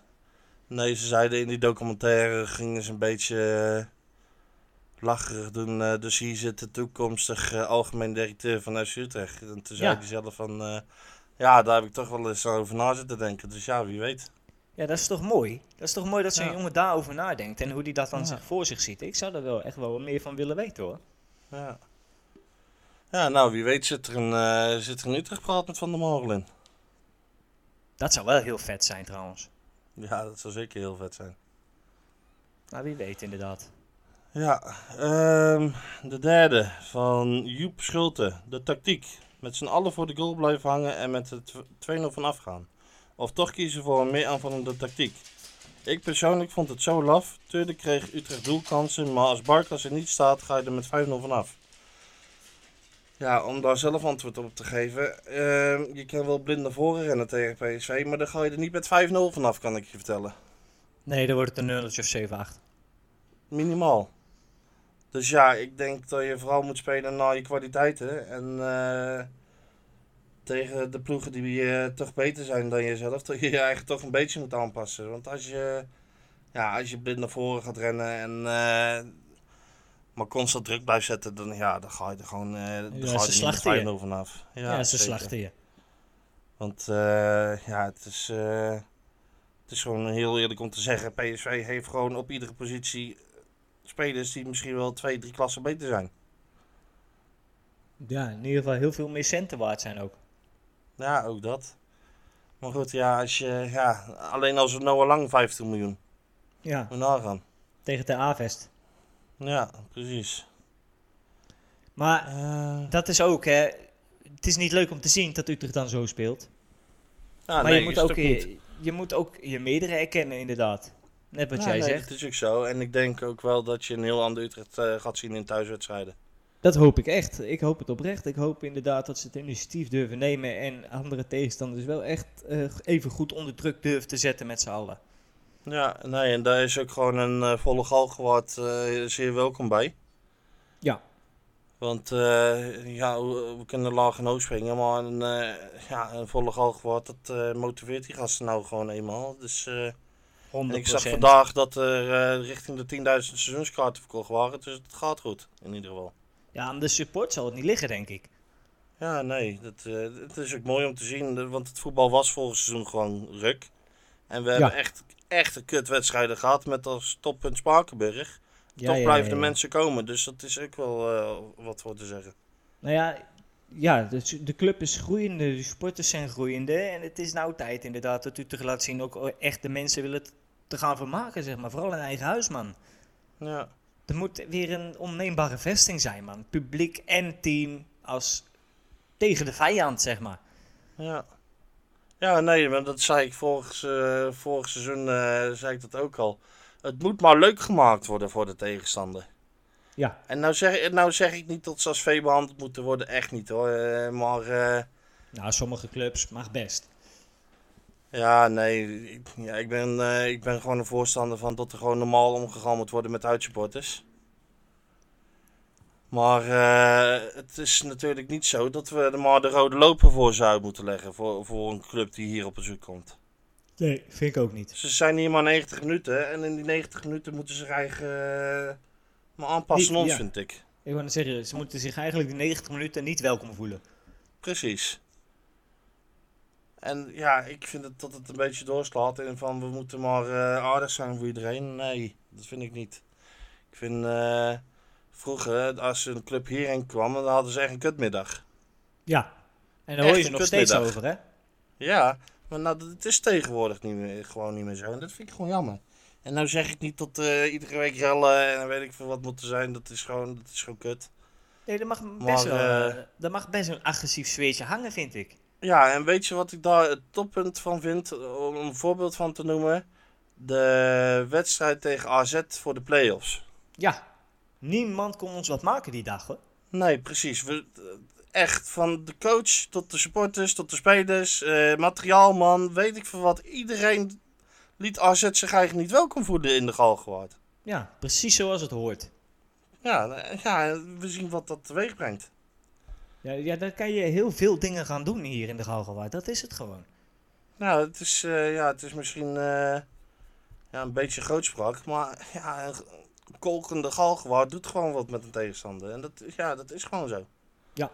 Nee, ze zeiden in die documentaire gingen ze een beetje eh, lacherig doen. dus hier zit de toekomstig algemeen directeur van FC Utrecht. En toen zei Ja. hij zelf van, ja, daar heb ik toch wel eens over na zitten denken. Dus ja, wie weet. ja, dat is toch mooi? Dat is toch mooi dat zo'n Ja. jongen daarover nadenkt en hoe hij dat dan Ja. zich voor zich ziet. Ik zou daar wel echt wel meer van willen weten, hoor. Ja. Ja, nou, wie weet zit er een, eh, zit er een Utrecht praat met Van der Morel in. Dat zou wel heel vet zijn, trouwens. Ja, dat zou zeker heel vet zijn. Nou, wie weet inderdaad. Ja, ehm, de derde van Joep Schulte. De tactiek. Met z'n allen voor de goal blijven hangen en met het 2-0 vanaf gaan. Of toch kiezen voor een meer aanvallende tactiek. Ik persoonlijk vond het zo laf. Tuurlijk kreeg Utrecht doelkansen, maar als Barkas er niet staat, ga je er met 5-0 vanaf. Ja, om daar zelf antwoord op te geven. ehm, je kan wel blind naar voren rennen tegen PSV, maar dan ga je er niet met 5-0 vanaf, kan ik je vertellen. Nee, dan wordt het een nulletje of 7-8. Minimaal. Dus ja, ik denk dat je vooral moet spelen naar je kwaliteiten. En eh, tegen de ploegen die eh, toch beter zijn dan jezelf, dat je je eigen toch een beetje moet aanpassen. Want als je, ja, als je blind naar voren gaat rennen en eh, maar constant druk blijft zetten, dan, ja, dan ga je er gewoon dan Ja, ga je ze er niet je. 5-0 vanaf. Ja, ze zeker. slachten je. Want eh, ja, het is, eh, het is gewoon heel eerlijk om te zeggen, PSV heeft gewoon op iedere positie spelers die misschien wel twee, drie klassen beter zijn. Ja, in ieder geval heel veel meer centen waard zijn ook. Ja, ook dat. Maar goed, ja, als je, ja, alleen als we Noah Lang 15 miljoen, Ja, moet nagaan. tegen de Avest. Ja, precies. Maar Eh, dat is ook, hè. Het is niet leuk om te zien dat Utrecht dan zo speelt. ja, maar nee, je, moet ook je, je moet ook je meerdere erkennen, inderdaad. Net wat jij nee, zegt. Dat is ook zo. En ik denk ook wel dat je een heel ander Utrecht eh, gaat zien in thuiswedstrijden. Dat hoop ik echt. Ik hoop het oprecht. Ik hoop inderdaad dat ze het initiatief durven nemen en andere tegenstanders wel echt eh, even goed onder druk durven te zetten met z'n allen. Ja, nee, en daar is ook gewoon een eh, volle galgenwaard eh zeer welkom bij. Ja. Want eh, ja, we we kunnen laag en hoog springen, maar een, ja, een volle galgenwaard, dat motiveert die gasten nou gewoon eenmaal. Dus, eh, 100%. en ik zag vandaag dat er richting de 10.000 seizoenskaarten verkocht waren, dus het gaat goed, in ieder geval. Ja, aan de support zal het niet liggen, denk ik. Ja, nee, dat, het is ook mooi om te zien, want het voetbal was vorig seizoen gewoon ruk. En we hebben echt, echt een kutwedstrijden gehad met als toppunt Spakenburg. Ja, Toch ja, blijven de mensen komen, dus dat is ook wel eh, wat voor te zeggen. Nou ja, ja, de, de club is groeiende, de sporters zijn groeiende. En het is nou tijd inderdaad dat u te laten zien ook echt de mensen willen te gaan vermaken, zeg maar. Vooral in eigen huis, man. Ja. Er moet weer een onneembare vesting zijn, man. Publiek en team als tegen de vijand, zeg maar. Ja. Ja, nee, maar dat zei ik vorig, eh, vorig seizoen eh, zei ik dat ook al. Het moet maar leuk gemaakt worden voor de tegenstander. Ja, En nou zeg, nou zeg ik niet dat ze als vee behandeld moeten worden, echt niet hoor. Eh, maar eh, nou, sommige clubs mag best. ja, nee, ik, ja, ik, ben, ik ben gewoon een voorstander van dat er gewoon normaal omgegaan moet worden met uitsupporters. Maar eh, het is natuurlijk niet zo dat we er maar de rode loper voor zouden moeten leggen voor, voor een club die hier op bezoek komt. Nee, vind ik ook niet. Ze zijn hier maar 90 minuten en in die 90 minuten moeten ze zich eigen eh, maar aanpassen aan ons, Ja. vind ik. Ik wou zeggen, ze moeten zich eigenlijk die 90 minuten niet welkom voelen. Precies. En ja, ik vind het dat het een beetje doorslaat in van we moeten maar eh, aardig zijn voor iedereen. Nee, dat vind ik niet. Ik vind vroeger, als een club hierheen kwam, dan hadden ze echt een kutmiddag. Ja, en daar hoor je ze een nog steeds over, hè? Ja, maar nou, dat- het is tegenwoordig niet meer, gewoon niet meer zo. En dat vind ik gewoon jammer. En nou zeg ik niet dat eh, iedere week rellen en weet ik veel wat moet er zijn. Dat is gewoon, dat is gewoon kut. Nee, dat mag best, Maar, wel, eh, eh, dat mag best een agressief sfeertje hangen, vind ik. Ja, en weet je wat ik daar het toppunt van vind? Om een voorbeeld van te noemen. De wedstrijd tegen AZ voor de play-offs. Ja, niemand kon ons wat maken die dag, hoor. Nee, precies. We, echt, van de coach tot de supporters, tot de spelers, eh, materiaalman, weet ik veel wat. Iedereen liet AZ zich eigenlijk niet welkom voelen in de Galgenwaard. Ja, precies zoals het hoort. Ja, eh, ja, we zien wat dat teweeg brengt. Ja, ja, dan kan je heel veel dingen gaan doen hier in de Galgenwaard. Dat is het gewoon. Nou, het is, eh, ja, het is misschien ja, een beetje grootspraak, maar ja, een kolkende galgenwaard doet gewoon wat met een tegenstander. En dat, ja, dat is gewoon zo. Ja.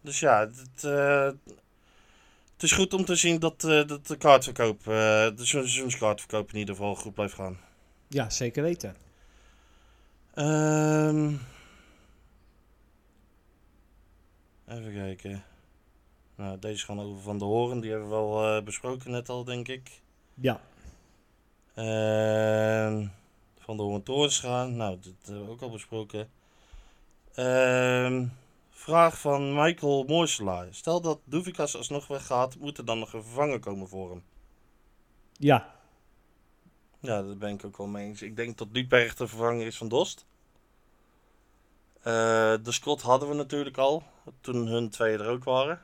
Dus ja, het, eh, het is goed om te zien dat, eh, dat de kaartverkoop, eh, de seizoenskaartverkoop in ieder geval goed blijft gaan. Ja, zeker weten. Ehm even kijken. Nou, deze gaan over Van de Horen. Die hebben we wel besproken net al, denk ik. Ja. Ehm, van de Horen Torens gaan. Nou, dat hebben we ook al besproken. Ehm, vraag van Michael Moorselaar. Stel dat Doevikas alsnog weggaat, moet er dan nog een vervanger komen voor hem? Ja. Ja, daar ben ik ook wel mee eens. Ik denk dat Dieperg de vervanger is van Dost. Eh, de Scott hadden we natuurlijk al, toen hun twee er ook waren.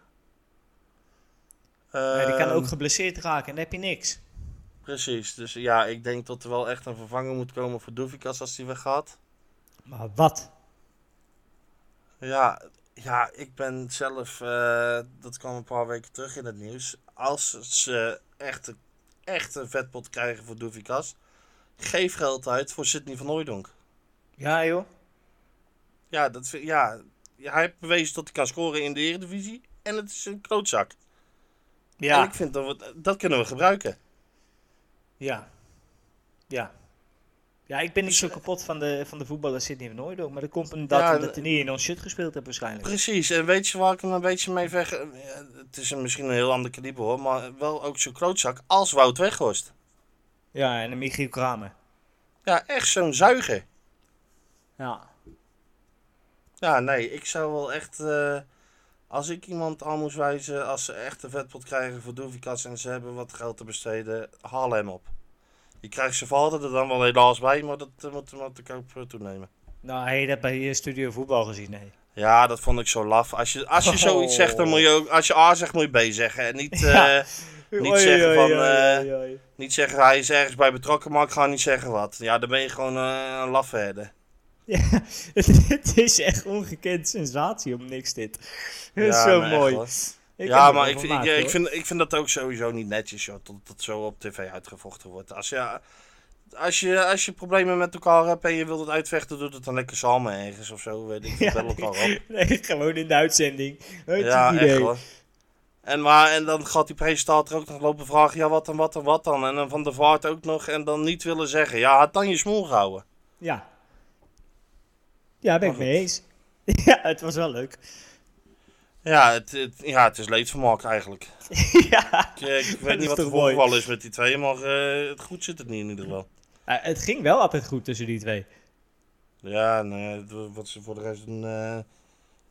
Die kan Ehm, ook geblesseerd raken en dan heb je niks. Precies, dus ja, ik denk dat er wel echt een vervanger moet komen voor Doevikas als die weggaat. Maar wat? Ja, ja, ik ben zelf, eh, dat kwam een paar weken terug in het nieuws. Als ze echt, echt een vetpot krijgen voor Doevikas, geef geld uit voor Sidney van Hooijdonk. Ja, joh. Ja, dat, ja, hij heeft bewezen dat hij kan scoren in de Eredivisie. En het is een klootzak. En Ja. ik vind dat we, dat kunnen we gebruiken. Ja. Ja. Ja, ik ben niet Dus, zo eh, kapot van de, van de voetballer Sidney van. Maar dat komt omdat, Ja, omdat hij niet in ons shit gespeeld heeft waarschijnlijk. Precies, en weet je waar ik hem een beetje mee weg... eh, Het is een, misschien een heel ander kaliber hoor, maar wel ook zo'n klootzak als Wout Weghorst. Ja, en een Michiel Kramer. Ja, echt zo'n zuiger. Ja. Ja, nee, ik zou wel echt... eh, als ik iemand aan moest wijzen, als ze echt een vetpot krijgen voor Doevikas en ze hebben wat geld te besteden, haal hem op. Je krijgt zijn vader er dan wel helaas bij, maar dat eh, moet maar te koop eh, toenemen. Nou, heb je dat bij je studio voetbal gezien? Nee. Ja, dat vond ik zo laf. Als je, als je zoiets Oh. zegt, dan moet je ook... Als je A zegt, moet je B zeggen. En niet, <laughs> Ja. eh, Niet Oei, zeggen oei, van, oei, niet zeggen hij is ergens bij betrokken, maar ik ga niet zeggen wat. Ja, dan ben je gewoon een lafherde. <laughs> Ja, het, het is echt ongekend sensatie om niks dit. Het is <laughs> Ja, zo echt mooi. Ik ja, maar ik, ik, vind, ik vind dat ook sowieso niet netjes, joh, dat dat zo op tv uitgevochten wordt. Als je, als je, als je problemen met elkaar hebt en je wilt het uitvechten, doe het dan lekker samen ergens of zo, weet ik. <laughs> Ja, elkaar op. Nee, gewoon in de uitzending. Hartstikke Ja, idee. echt hoor. En, maar, en dan gaat die presentator ook nog lopen vragen, ja wat dan, wat dan, wat dan. En dan van de vaart ook nog en dan niet willen zeggen, ja, had dan je smoel gehouden. Ja. Ja, ben ik mee eens. <laughs> ja, het was wel leuk. Ja, het, het, ja, het is leedvermaak eigenlijk. <laughs> ja. Ik, ik weet niet wat mooi. voorval is met die twee, maar eh, het goed zit het niet in ieder geval. Het ging wel altijd goed tussen die twee. Ja, het- wat ze voor de rest doen, eh,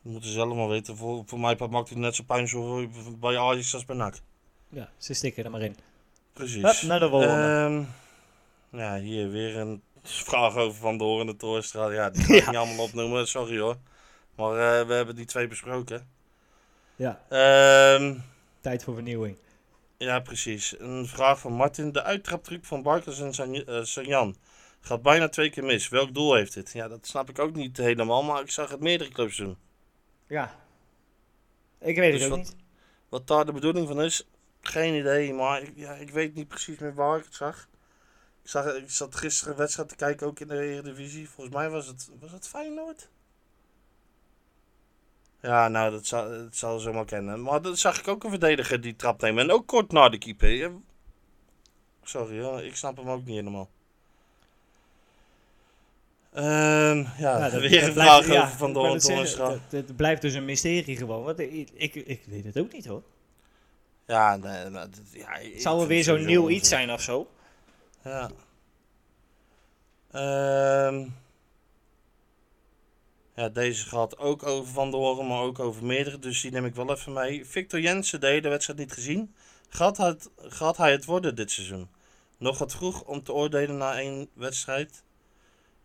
moeten ze zelf maar weten. Voor, voor mij maakt het net zo pijn zo bij Ajax als bij NAC. Ja, ze stikken er maar in. Precies. Hup, naar de volgende. Ehm, ja, hier weer een vraag over Van de Horen de Toorstraat. Ja, die <laughs> ga ik Ja. niet allemaal opnoemen, sorry hoor. Maar eh, we hebben die twee besproken. Ja, Ehm, tijd voor vernieuwing. ja, precies. Een vraag van Martin. De uittraptruc van Barkers en San- eh, Sanjan gaat bijna twee keer mis. Welk doel heeft dit? Ja, dat snap ik ook niet helemaal, maar ik zag het meerdere clubs doen. Ja. Ik weet Dus het ook wat- niet. Wat daar de bedoeling van is, geen idee. Maar ik, ja, ik weet niet precies meer waar ik het zag. Ik, zag, ik zat gisteren een wedstrijd te kijken, ook in de Eredivisie. Volgens mij was het, was het Feyenoord? Ja, nou, dat zal, dat zal ze maar kennen. Maar dan zag ik ook een verdediger die trap nemen. En ook kort na de keeper. Sorry hoor, ik snap hem ook niet helemaal. Ehm, ja, dat- weer een blijft- vraag ja, over Van de Toornstra. Het blijft dus een mysterie gewoon. Want ik, ik, ik weet het ook niet hoor. Ja, nee, nou, dat- ja, zal vind weer zo'n nieuw iets zijn of zo. Ja. Ehm ja, deze gaat ook over Van der Hoorn, maar ook over meerdere. Dus die neem ik wel even mee. Victor Jensen, de hele wedstrijd niet gezien. Gaat, hij het worden dit seizoen? Nog wat vroeg om te oordelen na één wedstrijd.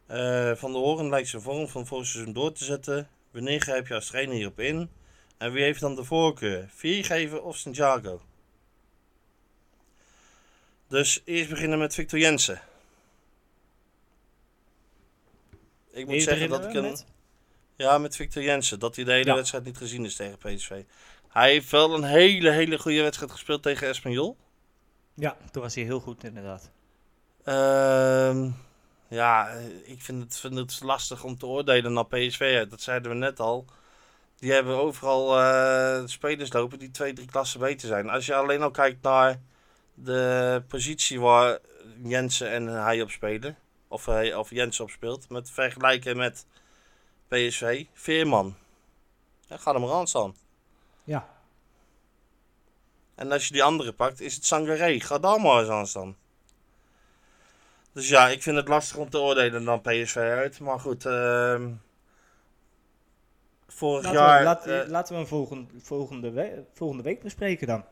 Eh, van der Hoorn lijkt zijn vorm van vorig seizoen door te zetten. Wanneer grijp je als trainer hierop in? En wie heeft dan de voorkeur? Viergever of Santiago? Dus eerst beginnen met Victor Jensen. Ik moet zeggen dat ik een... met? Ja, met Victor Jensen. Dat hij de hele Ja. wedstrijd niet gezien is tegen PSV. Hij heeft wel een hele, hele goede wedstrijd gespeeld tegen Espanyol. Ja, toen was hij heel goed inderdaad. Ehm, ja, ik vind het, vind het lastig om te oordelen naar PSV. Dat zeiden we net al. Die hebben overal eh, spelers lopen die twee, drie klassen beter zijn. Als je alleen al kijkt naar de positie waar Jensen en hij op spelen. Of, hij, of Jensen op speelt. Met vergelijken met PSV. Veerman. Ga er maar aan staan. Ja. En als je die andere pakt, is het Sangaré. Ga daar maar eens aan staan. Dus ja, ik vind het lastig om te oordelen dan PSV uit. Maar goed, ehm vorig Laten, jaar... we, laat- eh, laten we hem volgende, volgende, we- volgende week bespreken dan.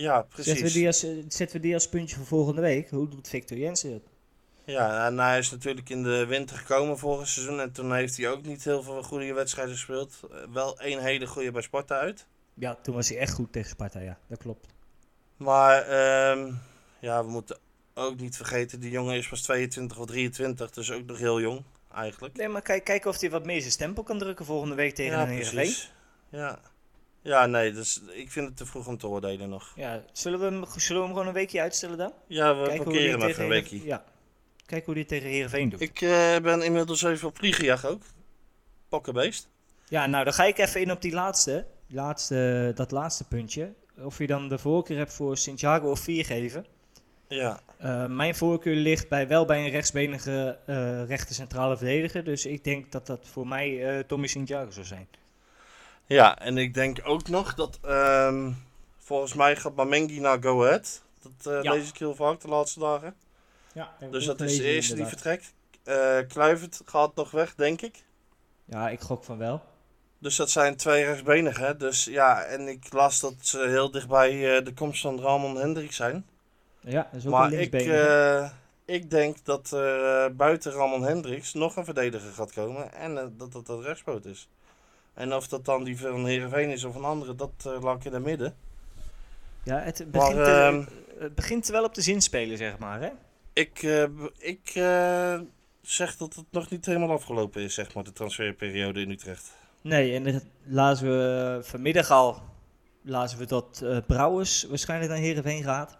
Ja, Zetten we, precies. die als, eh, zetten we die als puntje voor volgende week? Hoe doet Victor Jensen het? Ja, en hij is natuurlijk in de winter gekomen vorig seizoen. En toen heeft hij ook niet heel veel goede wedstrijden gespeeld. Eh, Wel één hele goede bij Sparta uit. Ja, toen was hij echt goed tegen Sparta, ja. Dat klopt. Maar ehm, ja, we moeten ook niet vergeten, die jongen is pas 22 of 23. Dus ook nog heel jong, eigenlijk. Nee, maar kijk, kijken of hij wat meer zijn stempel kan drukken volgende week tegen ja, een Heerenveen. Ja. ja, nee, dus ik vind het te vroeg om te oordelen nog. Ja, zullen we, hem, zullen we hem gewoon een weekje uitstellen dan? Ja, we Kijken parkeren hem even een Heeren- weekje. Ja. Kijken hoe die tegen Heerenveen doet. Ik eh, ben inmiddels even op vliegenjacht ook. Pokkenbeest. Ja, nou dan ga ik even in op die laatste, laatste, dat laatste puntje. Of je dan de voorkeur hebt voor Santiago of Viergever. Ja, Eh, mijn voorkeur ligt bij, wel bij een rechtsbenige eh rechter centrale verdediger. Dus ik denk dat dat voor mij eh Tommy Santiago zou zijn. Ja, en ik denk ook nog dat ehm, volgens mij gaat Mamengi naar Go Ahead. Dat eh, Ja. lees ik heel vaak de laatste dagen. Ja, Dus dat is de eerste die vertrekt. Eh Kluivert gaat nog weg, denk ik. Ja, ik gok van wel. Dus dat zijn twee rechtsbenigen. Dus ja, en ik las dat ze heel dichtbij eh, de komst van Ramon Hendrik zijn. Ja, dat is ook Maar een ik, ik denk dat er buiten Ramon Hendricks nog een verdediger gaat komen. En dat dat dat rechtspoot is. En of dat dan die van Heerenveen is of een andere, dat eh laat ik in het midden. ja, het begint, eh, ehm, het begint wel op de zin spelen, zeg maar. Hè? ik eh, ik eh, zeg dat het nog niet helemaal afgelopen is, zeg maar, de transferperiode in Utrecht. Nee, en dat lazen we eh, vanmiddag al lazen we dat eh, Brouwers waarschijnlijk naar Heerenveen gaat.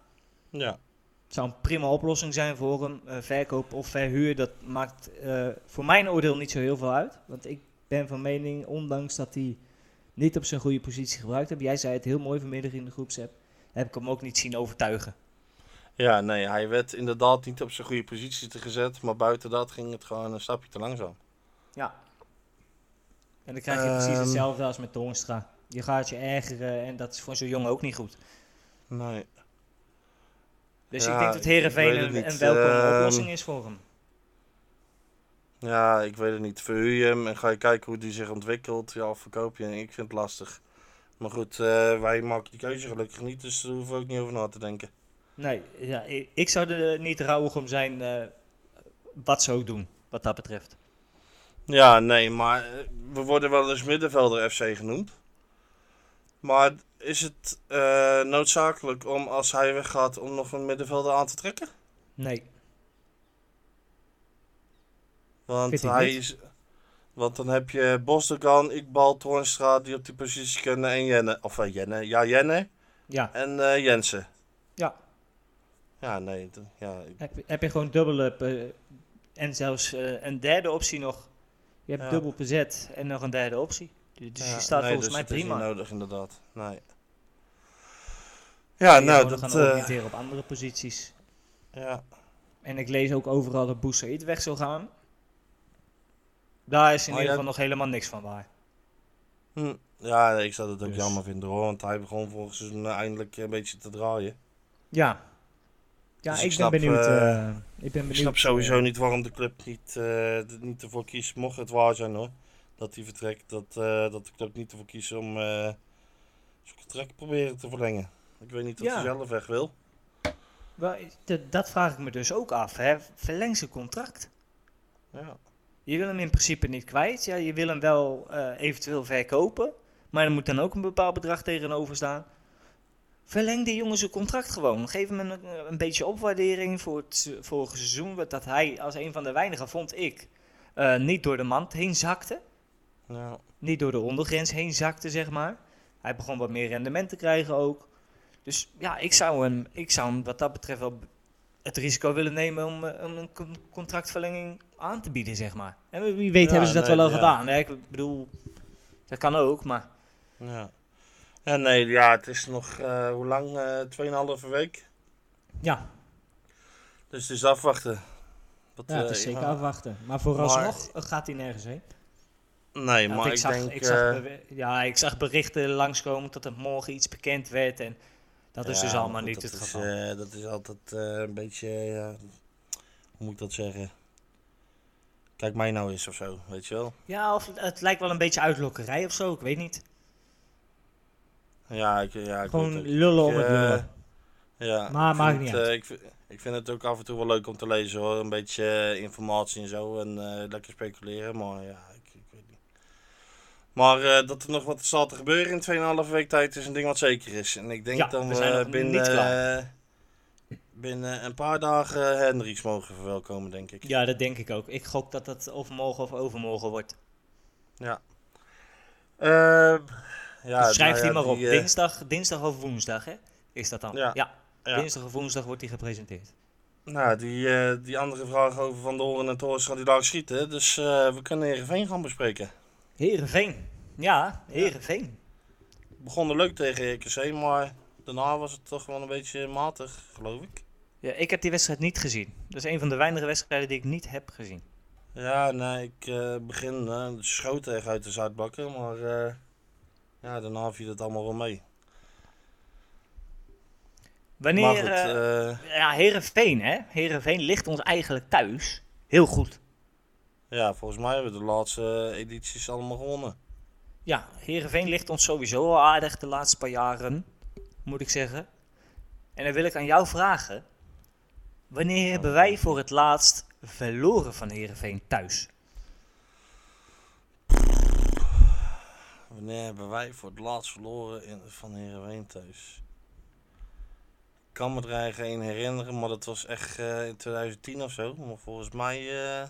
Ja, Het zou een prima oplossing zijn voor hem. Eh, verkoop of verhuur, dat maakt eh, voor mijn oordeel niet zo heel veel uit. Want ik ben van mening, ondanks dat hij niet op zijn goede positie gebruikt heeft. Jij zei het heel mooi vanmiddag in de groepsapp. Heb ik hem ook niet zien overtuigen. ja nee, hij werd inderdaad niet op zijn goede positie te gezet. Maar buiten dat ging het gewoon een stapje te langzaam. Ja. En dan krijg je precies Ehm. hetzelfde als met Toornstra. Je gaat je ergeren en dat is voor zo'n jongen ook niet goed. Nee. Dus Ja, ik denk dat Herenveen een, een welkome Ehm, oplossing is voor hem. Ja, ik weet het niet. Verhuur je hem en ga je kijken hoe die zich ontwikkelt. Ja, of verkoop je hem. Ik vind het lastig. Maar goed, eh, wij maken die keuze gelukkig niet, dus daar hoeven we ook niet over na te denken. Nee, ja, ik, ik zou er niet rouwig om zijn eh, wat ze ook doen, wat dat betreft. Ja, nee, maar eh, we worden wel eens middenvelder FC genoemd. Maar is het noodzakelijk om als hij weggaat om nog een middenvelder aan te trekken? Nee, Want hij niet. is. Want dan heb je Bosdogan, Iqbal, Toornstra die op die positie kunnen en Jenne. Of eh, Jenne, ja Jenne ja. en eh, Jensen. Ja. Ja, nee. Ja, ik- Heb, je- heb je gewoon dubbele eh, en zelfs een derde optie nog. Je hebt Ja. dubbel bezet en nog een derde optie. Dus ja, je staat nee, volgens dus mij het is prima. niet nodig inderdaad. Nee. Ja, nou, dat. gaan oriënteren op andere posities. ja. En ik lees ook overal dat Boussaïd weg zou gaan. Daar is in Oh, ieder ja. geval nog helemaal niks van waar. Hm. Ja, ik zou het ook Dus- jammer vinden hoor. Want hij begon volgens seizoen eh, eindelijk een beetje te draaien. Ja. Ja, Dus ik, ik ben snap, benieuwd. eh, eh, ik ben benieuwd. Ik snap sowieso eh, niet waarom de club niet, eh, er niet ervoor kiest, mocht het waar zijn hoor, dat hij vertrekt, dat, eh, dat de club niet ervoor kiest om eh zijn contract proberen te verlengen. Ik weet niet of Ja. hij zelf weg wil. dat vraag ik me dus ook af. Hè. Verleng zijn contract. Ja. Je wil hem in principe niet kwijt. Ja, je wil hem wel eh, eventueel verkopen. Maar er moet dan ook een bepaald bedrag tegenover staan. Verleng die jongen zijn contract gewoon. Geef hem een, een beetje opwaardering voor het vorige seizoen. Dat hij als een van de weinigen, vond ik, eh, niet door de mand heen zakte. Ja. Niet door de ondergrens heen zakte, zeg maar. Hij begon wat meer rendement te krijgen ook. Dus ja, ik zou hem, ik zou hem wat dat betreft wel het risico willen nemen om, eh, om een con- contractverlenging aan te bieden, zeg maar. En wie weet Ja, hebben ze dat nee, wel al ja. gedaan. Hè? Ik bedoel, dat kan ook, maar Ja. ja, nee, ja, het is nog, eh, hoe lang? eh 2,5 week. ja, Dus het is afwachten. Wat, ja het eh, is zeker afwachten. Maar vooralsnog gaat hij nergens heen. Nee, maar ik, zag, denk... ik, zag ja, ik zag berichten langskomen dat er morgen iets bekend werd. En dat is ja, dus maar allemaal niet het is, geval. dat is altijd een beetje, hoe moet ik dat zeggen? Kijk mij nou eens of zo, weet je wel? Ja, of het lijkt wel een beetje uitlokkerij of zo, ik weet niet. Ja, ik, ja, ik Gewoon lullen om het eh, lullen. Ja, Maar maakt niet het, uit. eh, ik, vind- ik vind het ook af en toe wel leuk om te lezen hoor. Een beetje eh, informatie en zo. En lekker speculeren. Maar ja, ik, ik weet niet. Maar dat er nog wat staat te gebeuren in 2,5 week tijd is een ding wat zeker is. En ik denk Ja, dat we binnen, niet klaar. Binnen een paar dagen Hendricks mogen verwelkomen, denk ik. Ja, dat denk ik ook. Ik gok dat het of morgen of overmorgen wordt. Ja. Ehm, ja, dus schrijf nou die maar op. eh, dinsdag, dinsdag of woensdag, hè? Is dat dan? Ja. Dinsdag of woensdag wordt die gepresenteerd. Nou, die, eh, die andere vraag over Van de Horen en Torres die daar schieten. Dus eh, we kunnen Heerenveen gaan bespreken. Herenveen. Ja, Herenveen. begonnen leuk tegen EKC, maar daarna was het toch wel een beetje matig, geloof ik. Ja, ik heb die wedstrijd niet gezien. Dat is een van de weinige wedstrijden die ik niet heb gezien. Ja, nee, ik eh, begin eh schoten echt uit de Zuidbakken, maar eh, ja, daarna viel het allemaal wel mee. Wanneer, goed, ja, Herenveen, hè? Herenveen ligt ons eigenlijk thuis heel goed. ja, volgens mij hebben we de laatste edities allemaal gewonnen. Ja, Herenveen ligt ons sowieso al aardig de laatste paar jaren, moet ik zeggen. En dan wil ik aan jou vragen: wanneer hebben wij voor het laatst verloren van Herenveen thuis? Wanneer hebben wij voor het laatst verloren in, van Heerenveen thuis? Ik kan me er eigenlijk één herinneren, maar dat was echt eh, in 2010 of zo. Maar volgens mij... eh,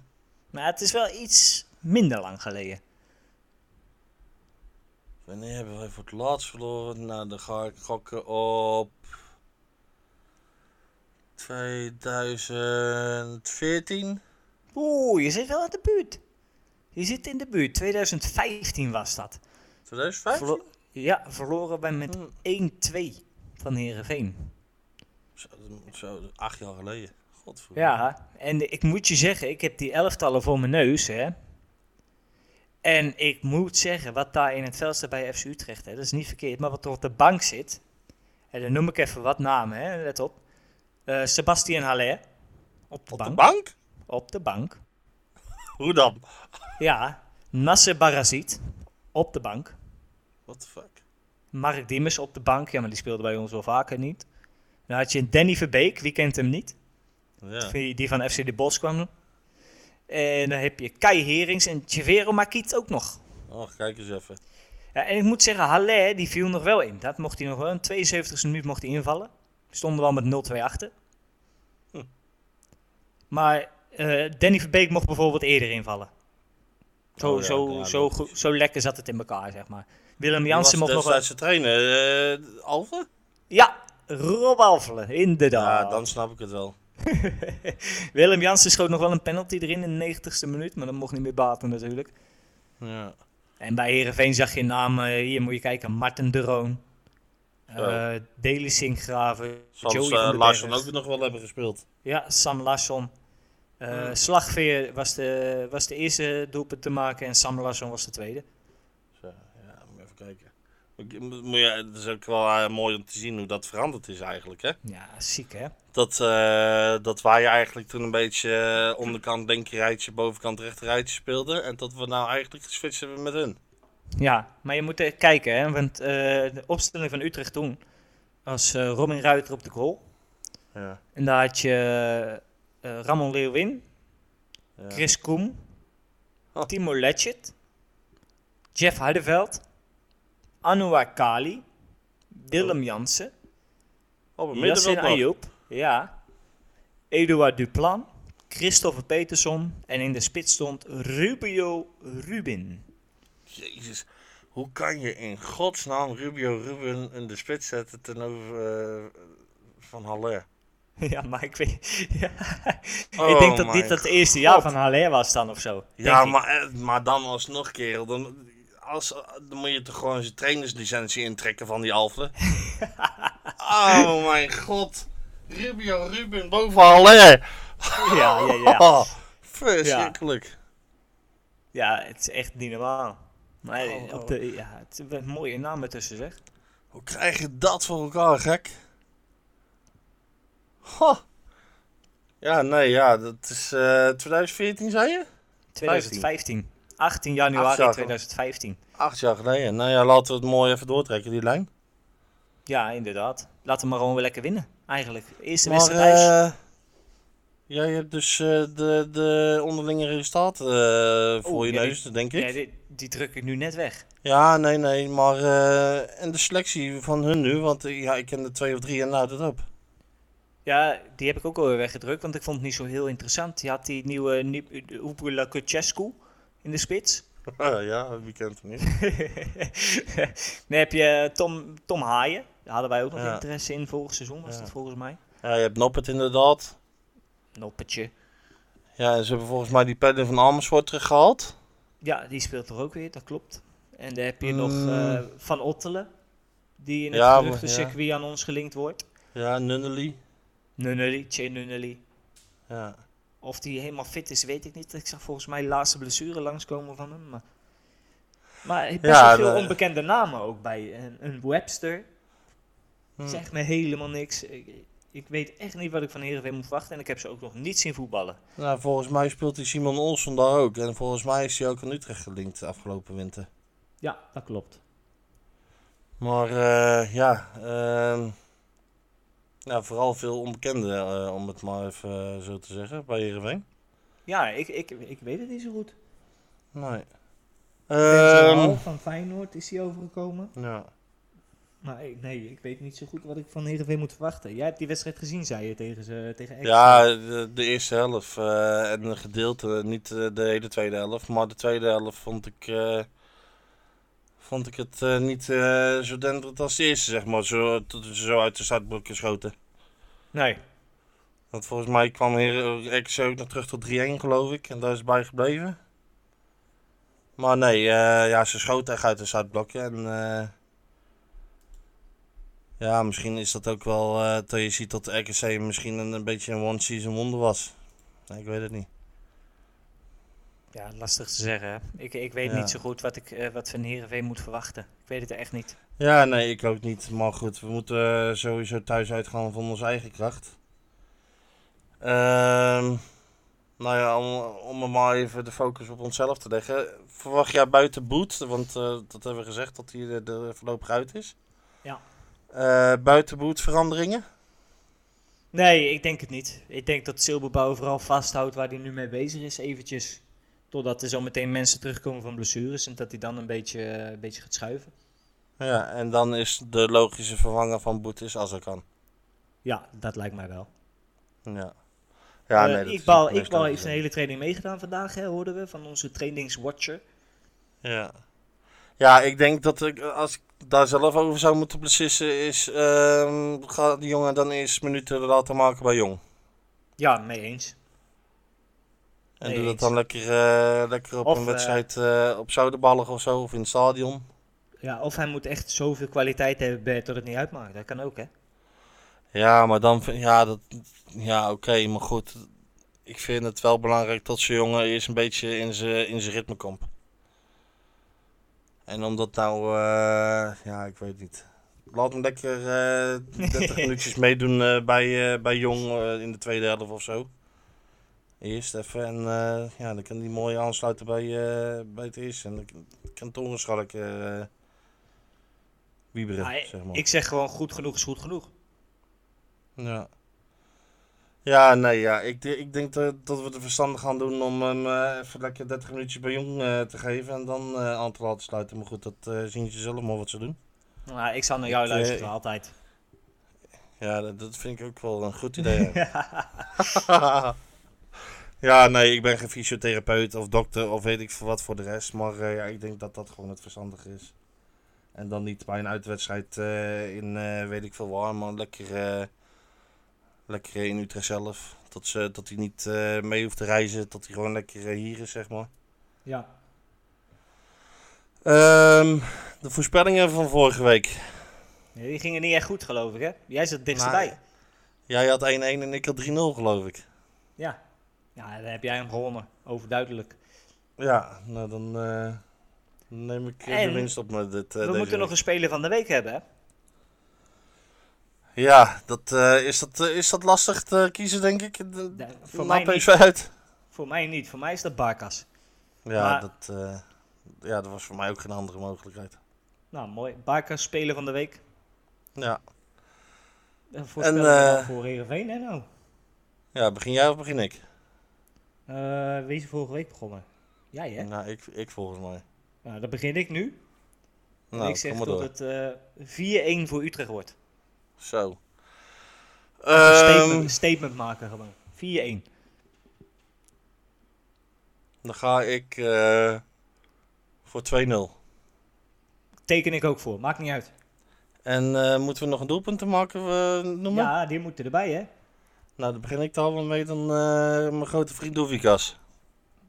Maar het is wel iets minder lang geleden. Wanneer hebben wij voor het laatst verloren? Nou, dan ga ik gokken op 2014. Oeh, je zit wel in de buurt. Je zit in de buurt. 2015 was dat. 2015? Verlo- ja, verloren wij met Hmm. 1-2 van Herenveen. Zo, zo, acht jaar geleden. Godverdomme. Ja, en ik moet je zeggen, ik heb die elftallen voor mijn neus, hè. En ik moet zeggen, wat daar in het veld staat bij FC Utrecht, hè, dat is niet verkeerd. Maar wat er op de bank zit, en dan noem ik even wat namen, hè, let op. Eh Sebastian Haller, op de Op bank. de bank? Op de bank. <laughs> Hoe dan? Ja, Nasser Barazit, op de bank. What the fuck? Mark Diemers op de bank, ja, maar die speelde bij ons wel vaker niet. Dan had je Danny Verbeek, wie kent hem niet? Ja. Die van FC De Bos kwam. En dan heb je Kai Herings en Chavero Makiet ook nog. Oh, kijk eens even. Ja, en ik moet zeggen, Haller die viel nog wel in. Dat mocht hij nog wel. In 72e minuut mocht hij invallen. Stonden wel met 0-2 achter. Maar eh, Danny Verbeek mocht bijvoorbeeld eerder invallen. Zo, Oh ja, zo, ja, zo, goed- zo lekker zat het in elkaar, zeg maar. Willem Wie was Jansen mocht nog destijds de trainer? eh Alve? Ja, Rob Alvelen, inderdaad. Ja, dan snap ik het wel. <laughs> Willem Jansen schoot nog wel een penalty erin in de 90ste minuut. Maar dat mocht niet meer baten natuurlijk. Ja. En bij Herenveen zag je namen, hier moet je kijken, Martin de Roon. Eh Deli Sinkgraven, Joey uh, Larsson ook nog wel hebben gespeeld. Ja, Sam Larsson. Eh, Slagveer was de, was de eerste doelpunt te maken en Sam Larsson was de tweede. Zo, ja, moet even kijken. Moet- je, het is ook wel mooi om te zien hoe dat veranderd is eigenlijk, hè? Ja, ziek hè? Dat, eh, dat wij eigenlijk toen een beetje onderkant linkerrijtje, bovenkant rechterrijtje speelden. En dat we nou eigenlijk geswitcht hebben met hun. Ja, maar je moet kijken hè, want eh, de opstelling van Utrecht toen was eh, Robin Ruiter op de goal. Ja. En daar had je eh, Ramon Leeuwin, Ja. Chris Koem, Oh. Timo Letchert, Jeff Hardeveld, Anouar Kali, Willem Jansen, Op het Yassin. Ayoub, ja, Eduard Duplan, Christopher Peterson en in de spits stond Rubio Rubin. Jezus, hoe kan je in godsnaam Rubio Ruben in de spits zetten ten over eh, van Haller? <laughs> ja, maar ik weet... <laughs> ja. Oh ik denk dat dit het eerste jaar God. van Haller was dan of zo. Ja, maar, eh, maar dan alsnog, kerel. Dan, als, dan moet je toch gewoon zijn trainerslicentie intrekken van die Alphen. <laughs> oh mijn god. Rubio Ruben boven Haller. Ja, ja, ja. Oh, verschrikkelijk. Ja, het is echt niet normaal. Maar Oh, op de, ja, het is een mooie namen tussen zeg. Hoe krijg je dat voor elkaar, gek? Ja, nee, ja, dat is eh 2014, zei je? 2015. 18 Acht januari jaar, 2015. Acht jaar geleden. Nou ja, laten we het mooi even doortrekken, die lijn. Ja, inderdaad. Laten we maar gewoon weer lekker winnen, eigenlijk. Eerste wedstrijd thuis. eh, jij hebt dus eh, de, de onderlinge resultaten eh, voor je ja, neus, denk ik. Ja, die druk ik nu net weg. Ja, nee, nee, maar eh, en de selectie van hun nu, want eh, ja, ik ken de twee of drie en nou dat op. Ja, die heb ik ook alweer weggedrukt, want ik vond het niet zo heel interessant. Je had die nieuwe Upula Kuchescu in de spits. <laughs> ja, wie kent hem niet? <laughs> Dan heb je Tom, Tom Haaien. Daar hadden wij ook nog Ja. interesse in vorig seizoen, was Ja. dat volgens mij. Ja, je hebt Noppet inderdaad. Noppetje. Ja, ze hebben volgens mij die Padden van Amersfoort teruggehaald. Ja, die speelt er ook weer, dat klopt. En dan heb je Mm. nog eh, Van Ottelen, die in het Ja, geruchtencircuit aan ons gelinkt wordt. Ja, Nunnely. Nunnely, Che Nunnely. Ja. Of die helemaal fit is, weet ik niet. Ik zag volgens mij de laatste blessure langskomen van hem. Maar, maar best Ja, wel veel de- onbekende namen ook bij. Een, een Webster Hm. zegt me helemaal niks. Ik, ik weet echt niet wat ik van Heerenveen moet verwachten. En ik heb ze ook nog niet zien voetballen. Nou, volgens mij speelt die Simon Olsson daar ook. En volgens mij is hij ook aan Utrecht gelinkt de afgelopen winter. Ja, dat klopt. Maar eh, ja, ehm, nou, vooral veel onbekende, eh, om het maar even eh, zo te zeggen, bij Heerenveen. Ja, ik, ik, ik weet het niet zo goed. Nee. Ehm, van Feyenoord is hij overgekomen. ja. Maar ik, nee, ik weet niet zo goed wat ik van Heerenveen moet verwachten. Jij hebt die wedstrijd gezien, zei je, tegen, ze, tegen ja, de, de eerste helft eh, en een gedeelte, niet eh, de hele tweede helft, maar de tweede helft vond ik, eh, vond ik het niet zo denderend als de eerste, zeg maar, zo, tot ze zo uit de startblokken schoten. Nee. Want volgens mij kwam RKC ook nog terug tot 3-1 geloof ik. En daar is bij gebleven. Maar nee, ja, ze schoten echt uit de startblokken. En ja, misschien is dat ook wel eh dat je ziet dat de RKC misschien een, een beetje een one-season wonder was. Nee, ik weet het niet. Ja, lastig te zeggen. hè. Ik, ik weet Ja. niet zo goed wat ik eh, wat van Heerenveen moet verwachten. Ik weet het echt niet. Ja, nee, ik ook niet. Maar goed, we moeten eh, sowieso thuis uitgaan van onze eigen kracht. Ehm, nou ja, om, om er maar even de focus op onszelf te leggen. Verwacht jij buiten Boet, want dat hebben we gezegd dat hij er, er voorlopig uit is. Ja. Eh, buiten Boet veranderingen? Nee, ik denk het niet. Ik denk dat Silberbouw vooral vasthoudt waar hij nu mee bezig is, eventjes. Totdat er zo meteen mensen terugkomen van blessures en dat hij dan een beetje, eh, een beetje gaat schuiven. Ja, en dan is de logische vervanger van Boet is Azarkan. Ja, dat lijkt mij wel. Ja. Ja, Eh, nee, is Iqbal, Iqbal heeft een hele training meegedaan vandaag, hè, hoorden we, van onze trainingswatcher. Ja. Ja, ik denk dat ik, als ik daar zelf over zou moeten beslissen, is ehm ga die jongen dan eerst minuten laten maken bij Jong. Ja, mee eens. En doe dat eens. dan lekker, eh, lekker op Of, een eh, wedstrijd eh, op Zoudenballig of zo, of in het stadion. Ja, of hij moet echt zoveel kwaliteit hebben dat het niet uitmaakt. Dat kan ook, hè? Ja, maar dan, ja, dat, ja oké, maar goed. Ik vind het wel belangrijk dat zo'n jongen eerst een beetje in zijn in zijn ritme komt. En omdat nou, eh, ja, ik weet niet. Laat hem lekker eh 30 <laughs> minuutjes meedoen eh, bij, bij Jong in de tweede helft of zo. Eerst even en ja, dan kan hij mooi aansluiten bij, bij het eerste. En dan kan- kan Torenschalk eh wieberen, Ah, zeg maar. Ik zeg gewoon goed genoeg is goed genoeg. Ja. Ja, nee, ja. Ik, ik denk dat, dat we het verstandig gaan doen om hem eh, even lekker 30 minuutjes bij Jong eh, te geven en dan eh, aan te laten sluiten. Maar goed, dat zien ze zelf maar wat ze doen. Nou, ik zal naar jou Ik, luisteren, altijd. Ja, dat, dat vind ik ook wel een goed idee. ja. <laughs> <laughs> ja, nee, ik ben geen fysiotherapeut of dokter of weet ik veel wat voor de rest. Maar ja, ik denk dat dat gewoon het verstandige is. En dan niet bij een uitwedstrijd in weet ik veel waar, maar lekker, lekker in Utrecht zelf. Dat, ze, dat hij niet eh, mee hoeft te reizen, dat hij gewoon lekker eh, hier is, zeg maar. Ja. Ehm, de voorspellingen van vorige week. Nee, die gingen niet echt goed, geloof ik, hè? Jij zat dichtst Nou, bij. Jij had 1-1 en ik had 3-0, geloof ik. Ja. Ja, dan heb jij hem gewonnen. Overduidelijk. Ja, nou dan eh, neem ik En de winst op met dit. eh, We moeten nog week. een speler van de week hebben, hè? Ja, dat, eh, is, dat, eh, is dat lastig te kiezen, denk ik? De, Nee, voor mij PSV uit? Voor mij niet. Voor mij is dat Barkas. Ja, Maar- dat, eh, ja, dat was voor mij ook geen andere mogelijkheid. Nou, mooi. Barkas, speler van de week. Ja. Uh, eh, al voor Heerenveen, hè nou? ja, begin jij of begin ik? Eh, wie is vorige week begonnen? Jij, hè? Nou, ik, ik volgens mij. Nou, dan begin ik nu. En Nou, ik zeg dat het eh 4-1 voor Utrecht wordt. Zo. Een Ehm, statement, statement maken gewoon. 4-1. dan ga ik eh, voor 2-0. Teken ik ook voor. Maakt niet uit. En eh, moeten we nog een doelpunt te maken eh, noemen? Ja, die moeten erbij, hè? Nou, dan begin ik er al wel mee dan mijn grote vriend Doevikas.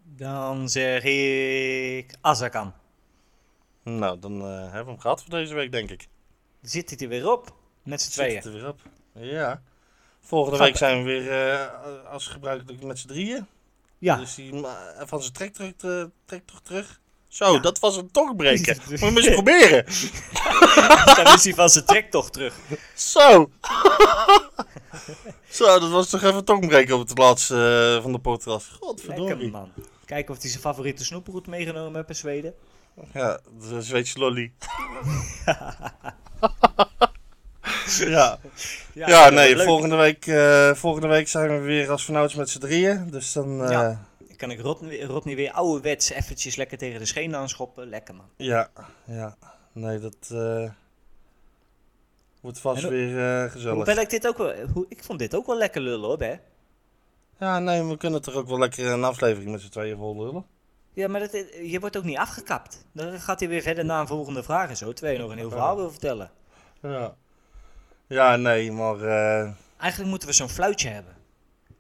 Dan zeg ik Azarkan. Nou, dan hebben we hem gehad voor deze week, denk ik. Zit hij er weer op? Met z'n tweeën. het er weer op. Ja. Volgende Gaat- week zijn we weer eh, als gebruikelijk met z'n drieën. Ja. Dus die ma- van zijn trek terug, eh, trek toch terug. Zo, Ja. dat was een tongbreken. <laughs> Moet je eens proberen. <laughs> Dan is hij van zijn trektocht terug. Zo. <laughs> Zo, dat was toch even tongbreken op het laatste eh, van de podcast. Lekker Godverdorie. man. Kijken of hij zijn favoriete snoeproet meegenomen heeft in Zweden. Ja, de Zweedse lolly. <laughs> ja. Ja, nee, volgende week, eh, volgende week zijn we weer als vanouds met z'n drieën. Dus dan, eh, Ja. ja. Dan kan ik Rodney, Rodney weer ouderwets eventjes lekker tegen de schenen aanschoppen. Lekker man. ja, Nee, dat eh, wordt vast En hoe- weer gezellig. Hoewel ik dit ook wel, hoe, ik vond dit ook wel lekker lullen hoor, hè? Ja, nee, we kunnen toch ook wel lekker een aflevering met z'n tweeën vol lullen. Ja, maar dat, je wordt ook niet afgekapt. Dan gaat hij weer verder naar een volgende vraag en zo. Terwijl je nog een heel verhaal wil vertellen. Ja. Ja, nee, maar... eh, Eigenlijk moeten we zo'n fluitje hebben.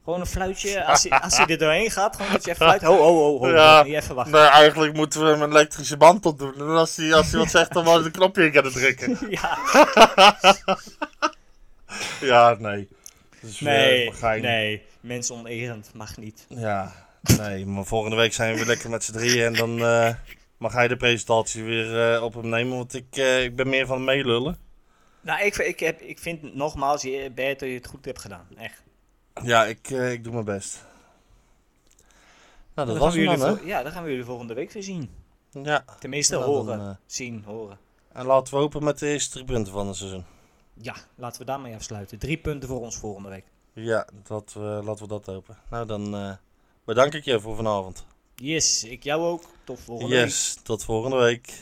Gewoon een fluitje, <laughs> als hij, als hij er doorheen gaat, gewoon dat je even fluit. Ho, ho, ho, ho, Ja. ho, even wachten. nee, eigenlijk moeten we hem een elektrische band op doen. En als hij, als hij wat zegt, dan maar de knopje in kunnen drukken. <laughs> Ja, <laughs> Ja, nee. Dat is weer nee, nee, mensen onerend, mag niet. Ja, Nee, maar volgende week zijn we weer lekker met z'n drieën. En dan eh, mag hij de presentatie weer eh, op hem nemen. Want ik, eh, ik ben meer van meelullen. Nou, ik, ik, heb, ik vind nogmaals, je, Bert, dat je het goed hebt gedaan. Echt. Ja, ik, eh, ik doe mijn best. Nou, dat Dan was hem dan, jullie hè? Ja, dan gaan we jullie volgende week weer zien. Ja. Tenminste, dan, horen. eh, zien, horen. En laten we hopen met de eerste drie punten van het seizoen. Ja, laten we daarmee afsluiten. Drie punten voor ons volgende week. Ja, dat, we laten we dat hopen. Nou, dan eh, bedank ik je voor vanavond. Yes, ik jou ook. Tot volgende week. Yes, tot volgende week.